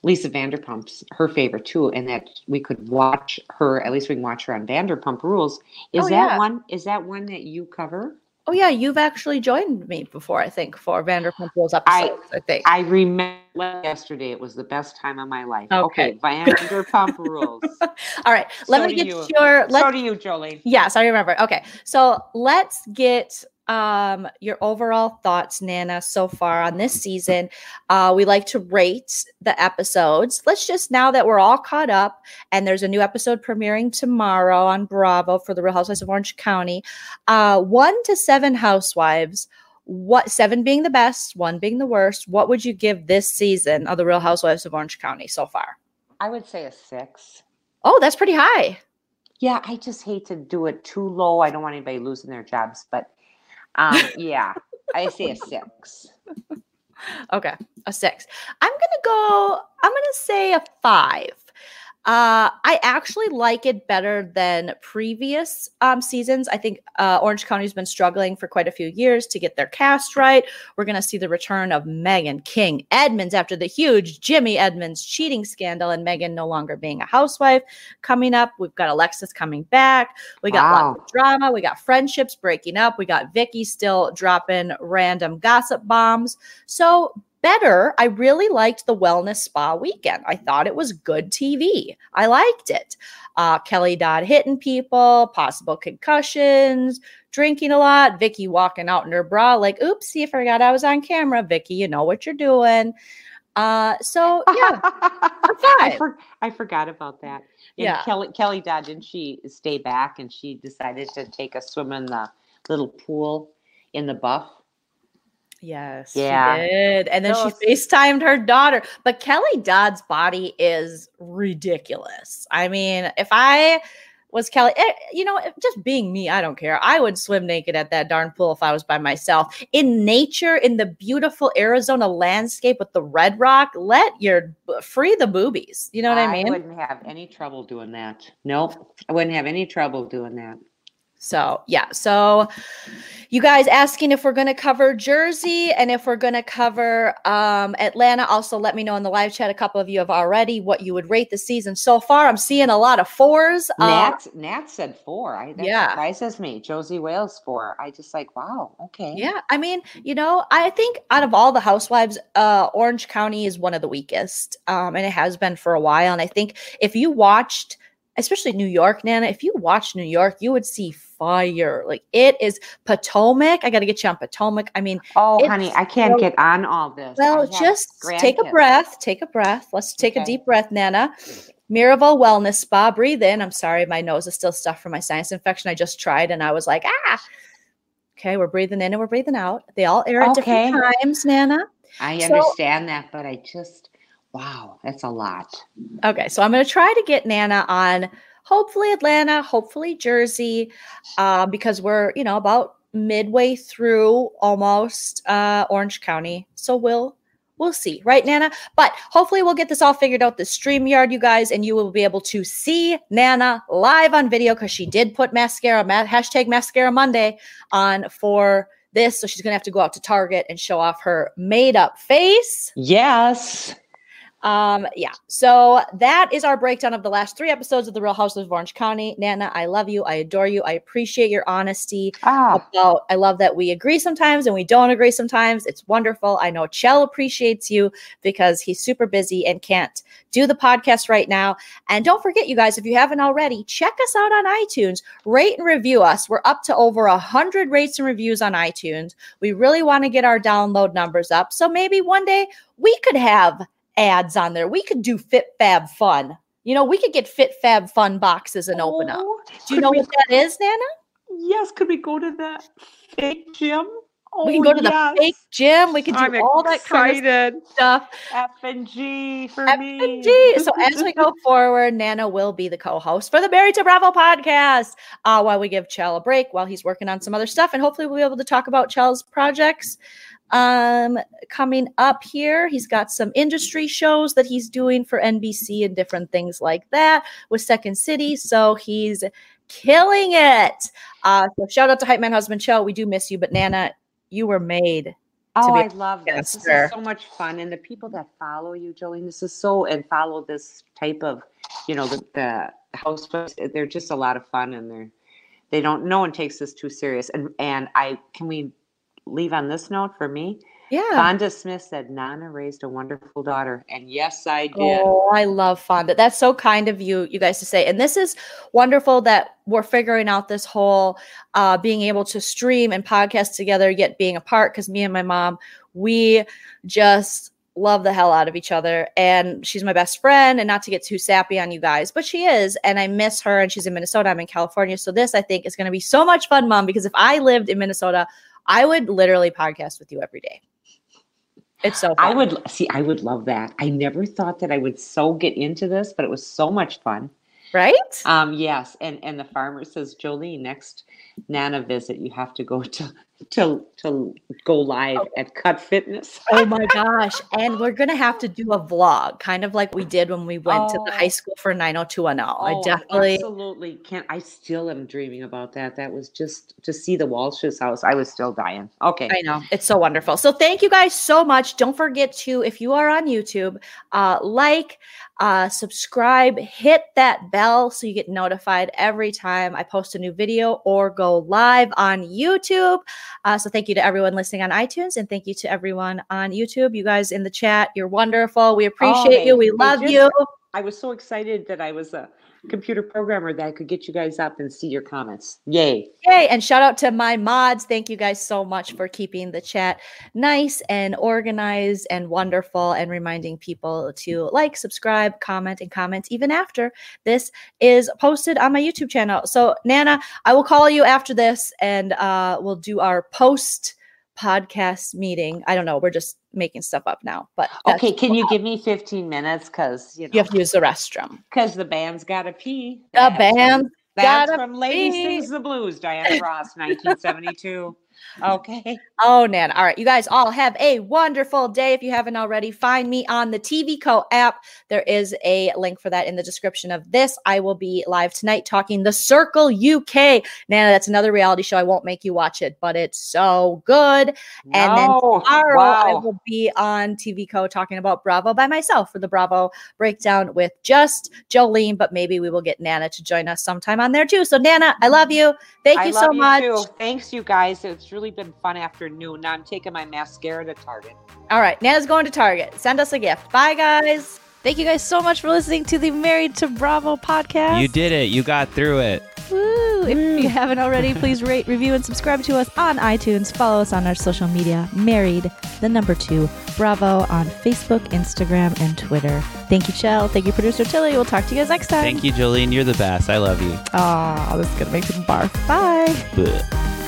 Lisa Vanderpump's her favorite too, and that we could watch her. At least we can watch her on Vanderpump Rules. Is Oh, that yeah. one? Is that one that you cover? Oh yeah, you've actually joined me before. I think for Vanderpump Rules I- episodes. I, think. I remember yesterday. It was the best time of my life. Okay. Vanderpump Rules. All right, let So me get you. your. Let so do you, Jolie. Yes, I remember. Okay. So let's get um your overall thoughts, Nana, so far on this season. Uh we like to rate the episodes. Let's just now that we're all caught up and there's a new episode premiering tomorrow on Bravo for the Real Housewives of Orange County. Uh one to seven housewives. What seven being the best, one being the worst. What would you give this season of the Real Housewives of Orange County so far? I would say a six. Oh, that's pretty high. Yeah, I just hate to do it too low. I don't want anybody losing their jobs, but um, yeah, I say a six. Okay, a six. I'm gonna go. I'm gonna say a five. Uh, I actually like it better than previous um, seasons. I think uh, Orange County's been struggling for quite a few years to get their cast right. We're going to see the return of Meghan King Edmonds after the huge Jimmy Edmonds cheating scandal and Meghan no longer being a housewife coming up. We've got Alexis coming back. We got lots of drama. We got friendships breaking up. We got Vicki still dropping random gossip bombs. So better. I really liked the wellness spa weekend. I thought it was good TV. I liked it. Uh, Kelly Dodd hitting people, possible concussions, drinking a lot, Vicki walking out in her bra, like, oopsie, I forgot I was on camera. Vicki, you know what you're doing. Uh, so yeah, I, for, I forgot about that. And Yeah. Kelly Kelly Dodd didn't she stay back and she decided to take a swim in the little pool in the buff. Yes, Yeah. she did. And then she FaceTimed her daughter. But Kelly Dodd's body is ridiculous. I mean, if I was Kelly, eh, you know, just being me, I don't care. I would swim naked at that darn pool if I was by myself. In nature, in the beautiful Arizona landscape with the red rock, let your free the boobies. You know what I, mean? I wouldn't have any trouble doing that. Nope. I wouldn't have any trouble doing that. So, yeah. So, you guys asking if we're going to cover Jersey and if we're going to cover um, Atlanta. Also, let me know in the live chat. A couple of you have already what you would rate the season so far. I'm seeing a lot of fours. Uh, Nat Nat said four. I that Yeah. surprises me. Josie Wales four. I just like wow. Okay. yeah. I mean, you know, I think out of all the housewives, uh, Orange County is one of the weakest. Um, and it has been for a while. And I think if you watched, especially New York, Nana, if you watched New York, you would see fire. Like it is Potomac. I got to get you on Potomac. I mean, Oh, honey, I can't so- get on all this. Well, just take a breath. Take a breath. Let's take a deep breath, Nana. Miraval Wellness Spa. Breathe in. I'm sorry, my nose is still stuffed from my sinus infection. I just tried and I was like, ah. Okay, we're breathing in and we're breathing out. They all air at different Okay. times, Nana. I So- understand that, but I just Wow, that's a lot. Okay, so I'm going to try to get Nana on hopefully Atlanta, hopefully Jersey, uh, because we're, you know, about midway through almost uh, Orange County. So we'll we'll see, right, Nana? But hopefully we'll get this all figured out. The StreamYard, you guys, and you will be able to see Nana live on video because she did put mascara, ma- hashtag mascara Monday on for this. So she's gonna have to go out to Target and show off her made up face. Yes. Um, yeah. So that is our breakdown of the last three episodes of The Real Housewives of Orange County. Nana, I love you. I adore you. I appreciate your honesty Ah, about I love that we agree sometimes and we don't agree sometimes. It's wonderful. I know Chell appreciates you because he's super busy and can't do the podcast right now. And don't forget, you guys, if you haven't already, check us out on iTunes. Rate and review us. We're up to over a hundred rates and reviews on iTunes. We really want to get our download numbers up. So maybe one day we could have ads on there. We could do Fit Fab Fun. You know, we could get Fit Fab Fun boxes and open up. oh, Do you know what that is, Nana? Yes, could we go to the fake gym? Oh, we can go to yes. the fake gym. We can do I'm all that kind of stuff. F and G for F me. and G. So as we go forward, Nana will be the co-host for the Married to Bravo podcast. Uh, while we give Chell a break, while he's working on some other stuff, and hopefully we'll be able to talk about Chell's projects. Um, coming up here, he's got some industry shows that he's doing for NBC and different things like that with Second City. So he's killing it. Uh, so shout out to Hype Man Husband Chell. We do miss you, but Nana, you were made Oh, I love this. This is so much fun. And the people that follow you, Jolene, this is so, and follow this type of, you know, the, the housewives, they're just a lot of fun and they're, they don't, no one takes this too serious. And, and I, can we leave on this note for me? Yeah. Fonda Smith said, Nana raised a wonderful daughter. And yes, I did. Oh, I love Fonda. That's so kind of you, you guys, to say. And this is wonderful that we're figuring out this whole uh, being able to stream and podcast together, yet being apart. Because me and my mom, we just love the hell out of each other. And she's my best friend. And not to get too sappy on you guys, but she is. And I miss her. And she's in Minnesota. I'm in California. So this, I think, is going to be so much fun, mom. Because if I lived in Minnesota, I would literally podcast with you every day. It's so fun. I would see, I would love that. I never thought that I would so get into this, but it was so much fun. right? Um, yes, and and the farmer says, Jolie, next Nana visit, you have to go to to to go live at Cut Fitness. Oh my gosh. And we're to have to do a vlog, kind of like we did when we went to the Oh. high school for 90210. I Oh, definitely, absolutely can't. I still am dreaming about that. That was just to see the Walsh's house. I was still dying. Okay, I know. It's so wonderful. So thank you guys so much. Don't forget to, if you are on YouTube, uh, like, uh, subscribe, hit that bell so you get notified every time I post a new video or go live on YouTube. Uh, so thank you to everyone listening on iTunes and thank you to everyone on YouTube. You guys in the chat, you're wonderful. We appreciate they- you. We love just- you. I was so excited that I was a computer programmer that could get you guys up and see your comments. Yay! Yay! And shout out to my mods. Thank you guys so much for keeping the chat nice and organized and wonderful and reminding people to like, subscribe, comment, and comment even after this is posted on my YouTube channel. So, Nana, I will call you after this and uh, we'll do our post podcast meeting. I don't know. We're just making stuff up now, but Okay, can you give me 15 minutes? Because you you have to use the restroom. because the band's got to pee. The band That's from Lady. Sings the Blues, Diana Ross, 1972. Okay. Oh, Nan. All right. You guys all have a wonderful day. If you haven't already, find me on the TV Co app. There is a link for that in the description of this. I will be live tonight talking The Circle UK. Nana, that's another reality show. I won't make you watch it, but it's so good. And then No, Tomorrow, I will be on TV Co talking about Bravo by myself for the Bravo breakdown with just Jolene, but maybe we will get Nana to join us sometime on there too. So, Nana, I love you. Thank I you so much. Thanks, you guys. It's really been fun afternoon. Now I'm taking my mascara to Target. All right, Nana's going to Target. Send us a gift. Bye, guys. Thank you guys so much for listening to the Married to Bravo podcast. You did it. You got through it. Woo! If you haven't already, please rate, review, and subscribe to us on iTunes. Follow us on our social media, Married, the number two, Bravo on Facebook, Instagram, and Twitter. Thank you, Chell. Thank you, producer Tilly. We'll talk to you guys next time. Thank you, Jolene. You're the best. I love you. Aw, this is going to make me barf. Bye. Bleh.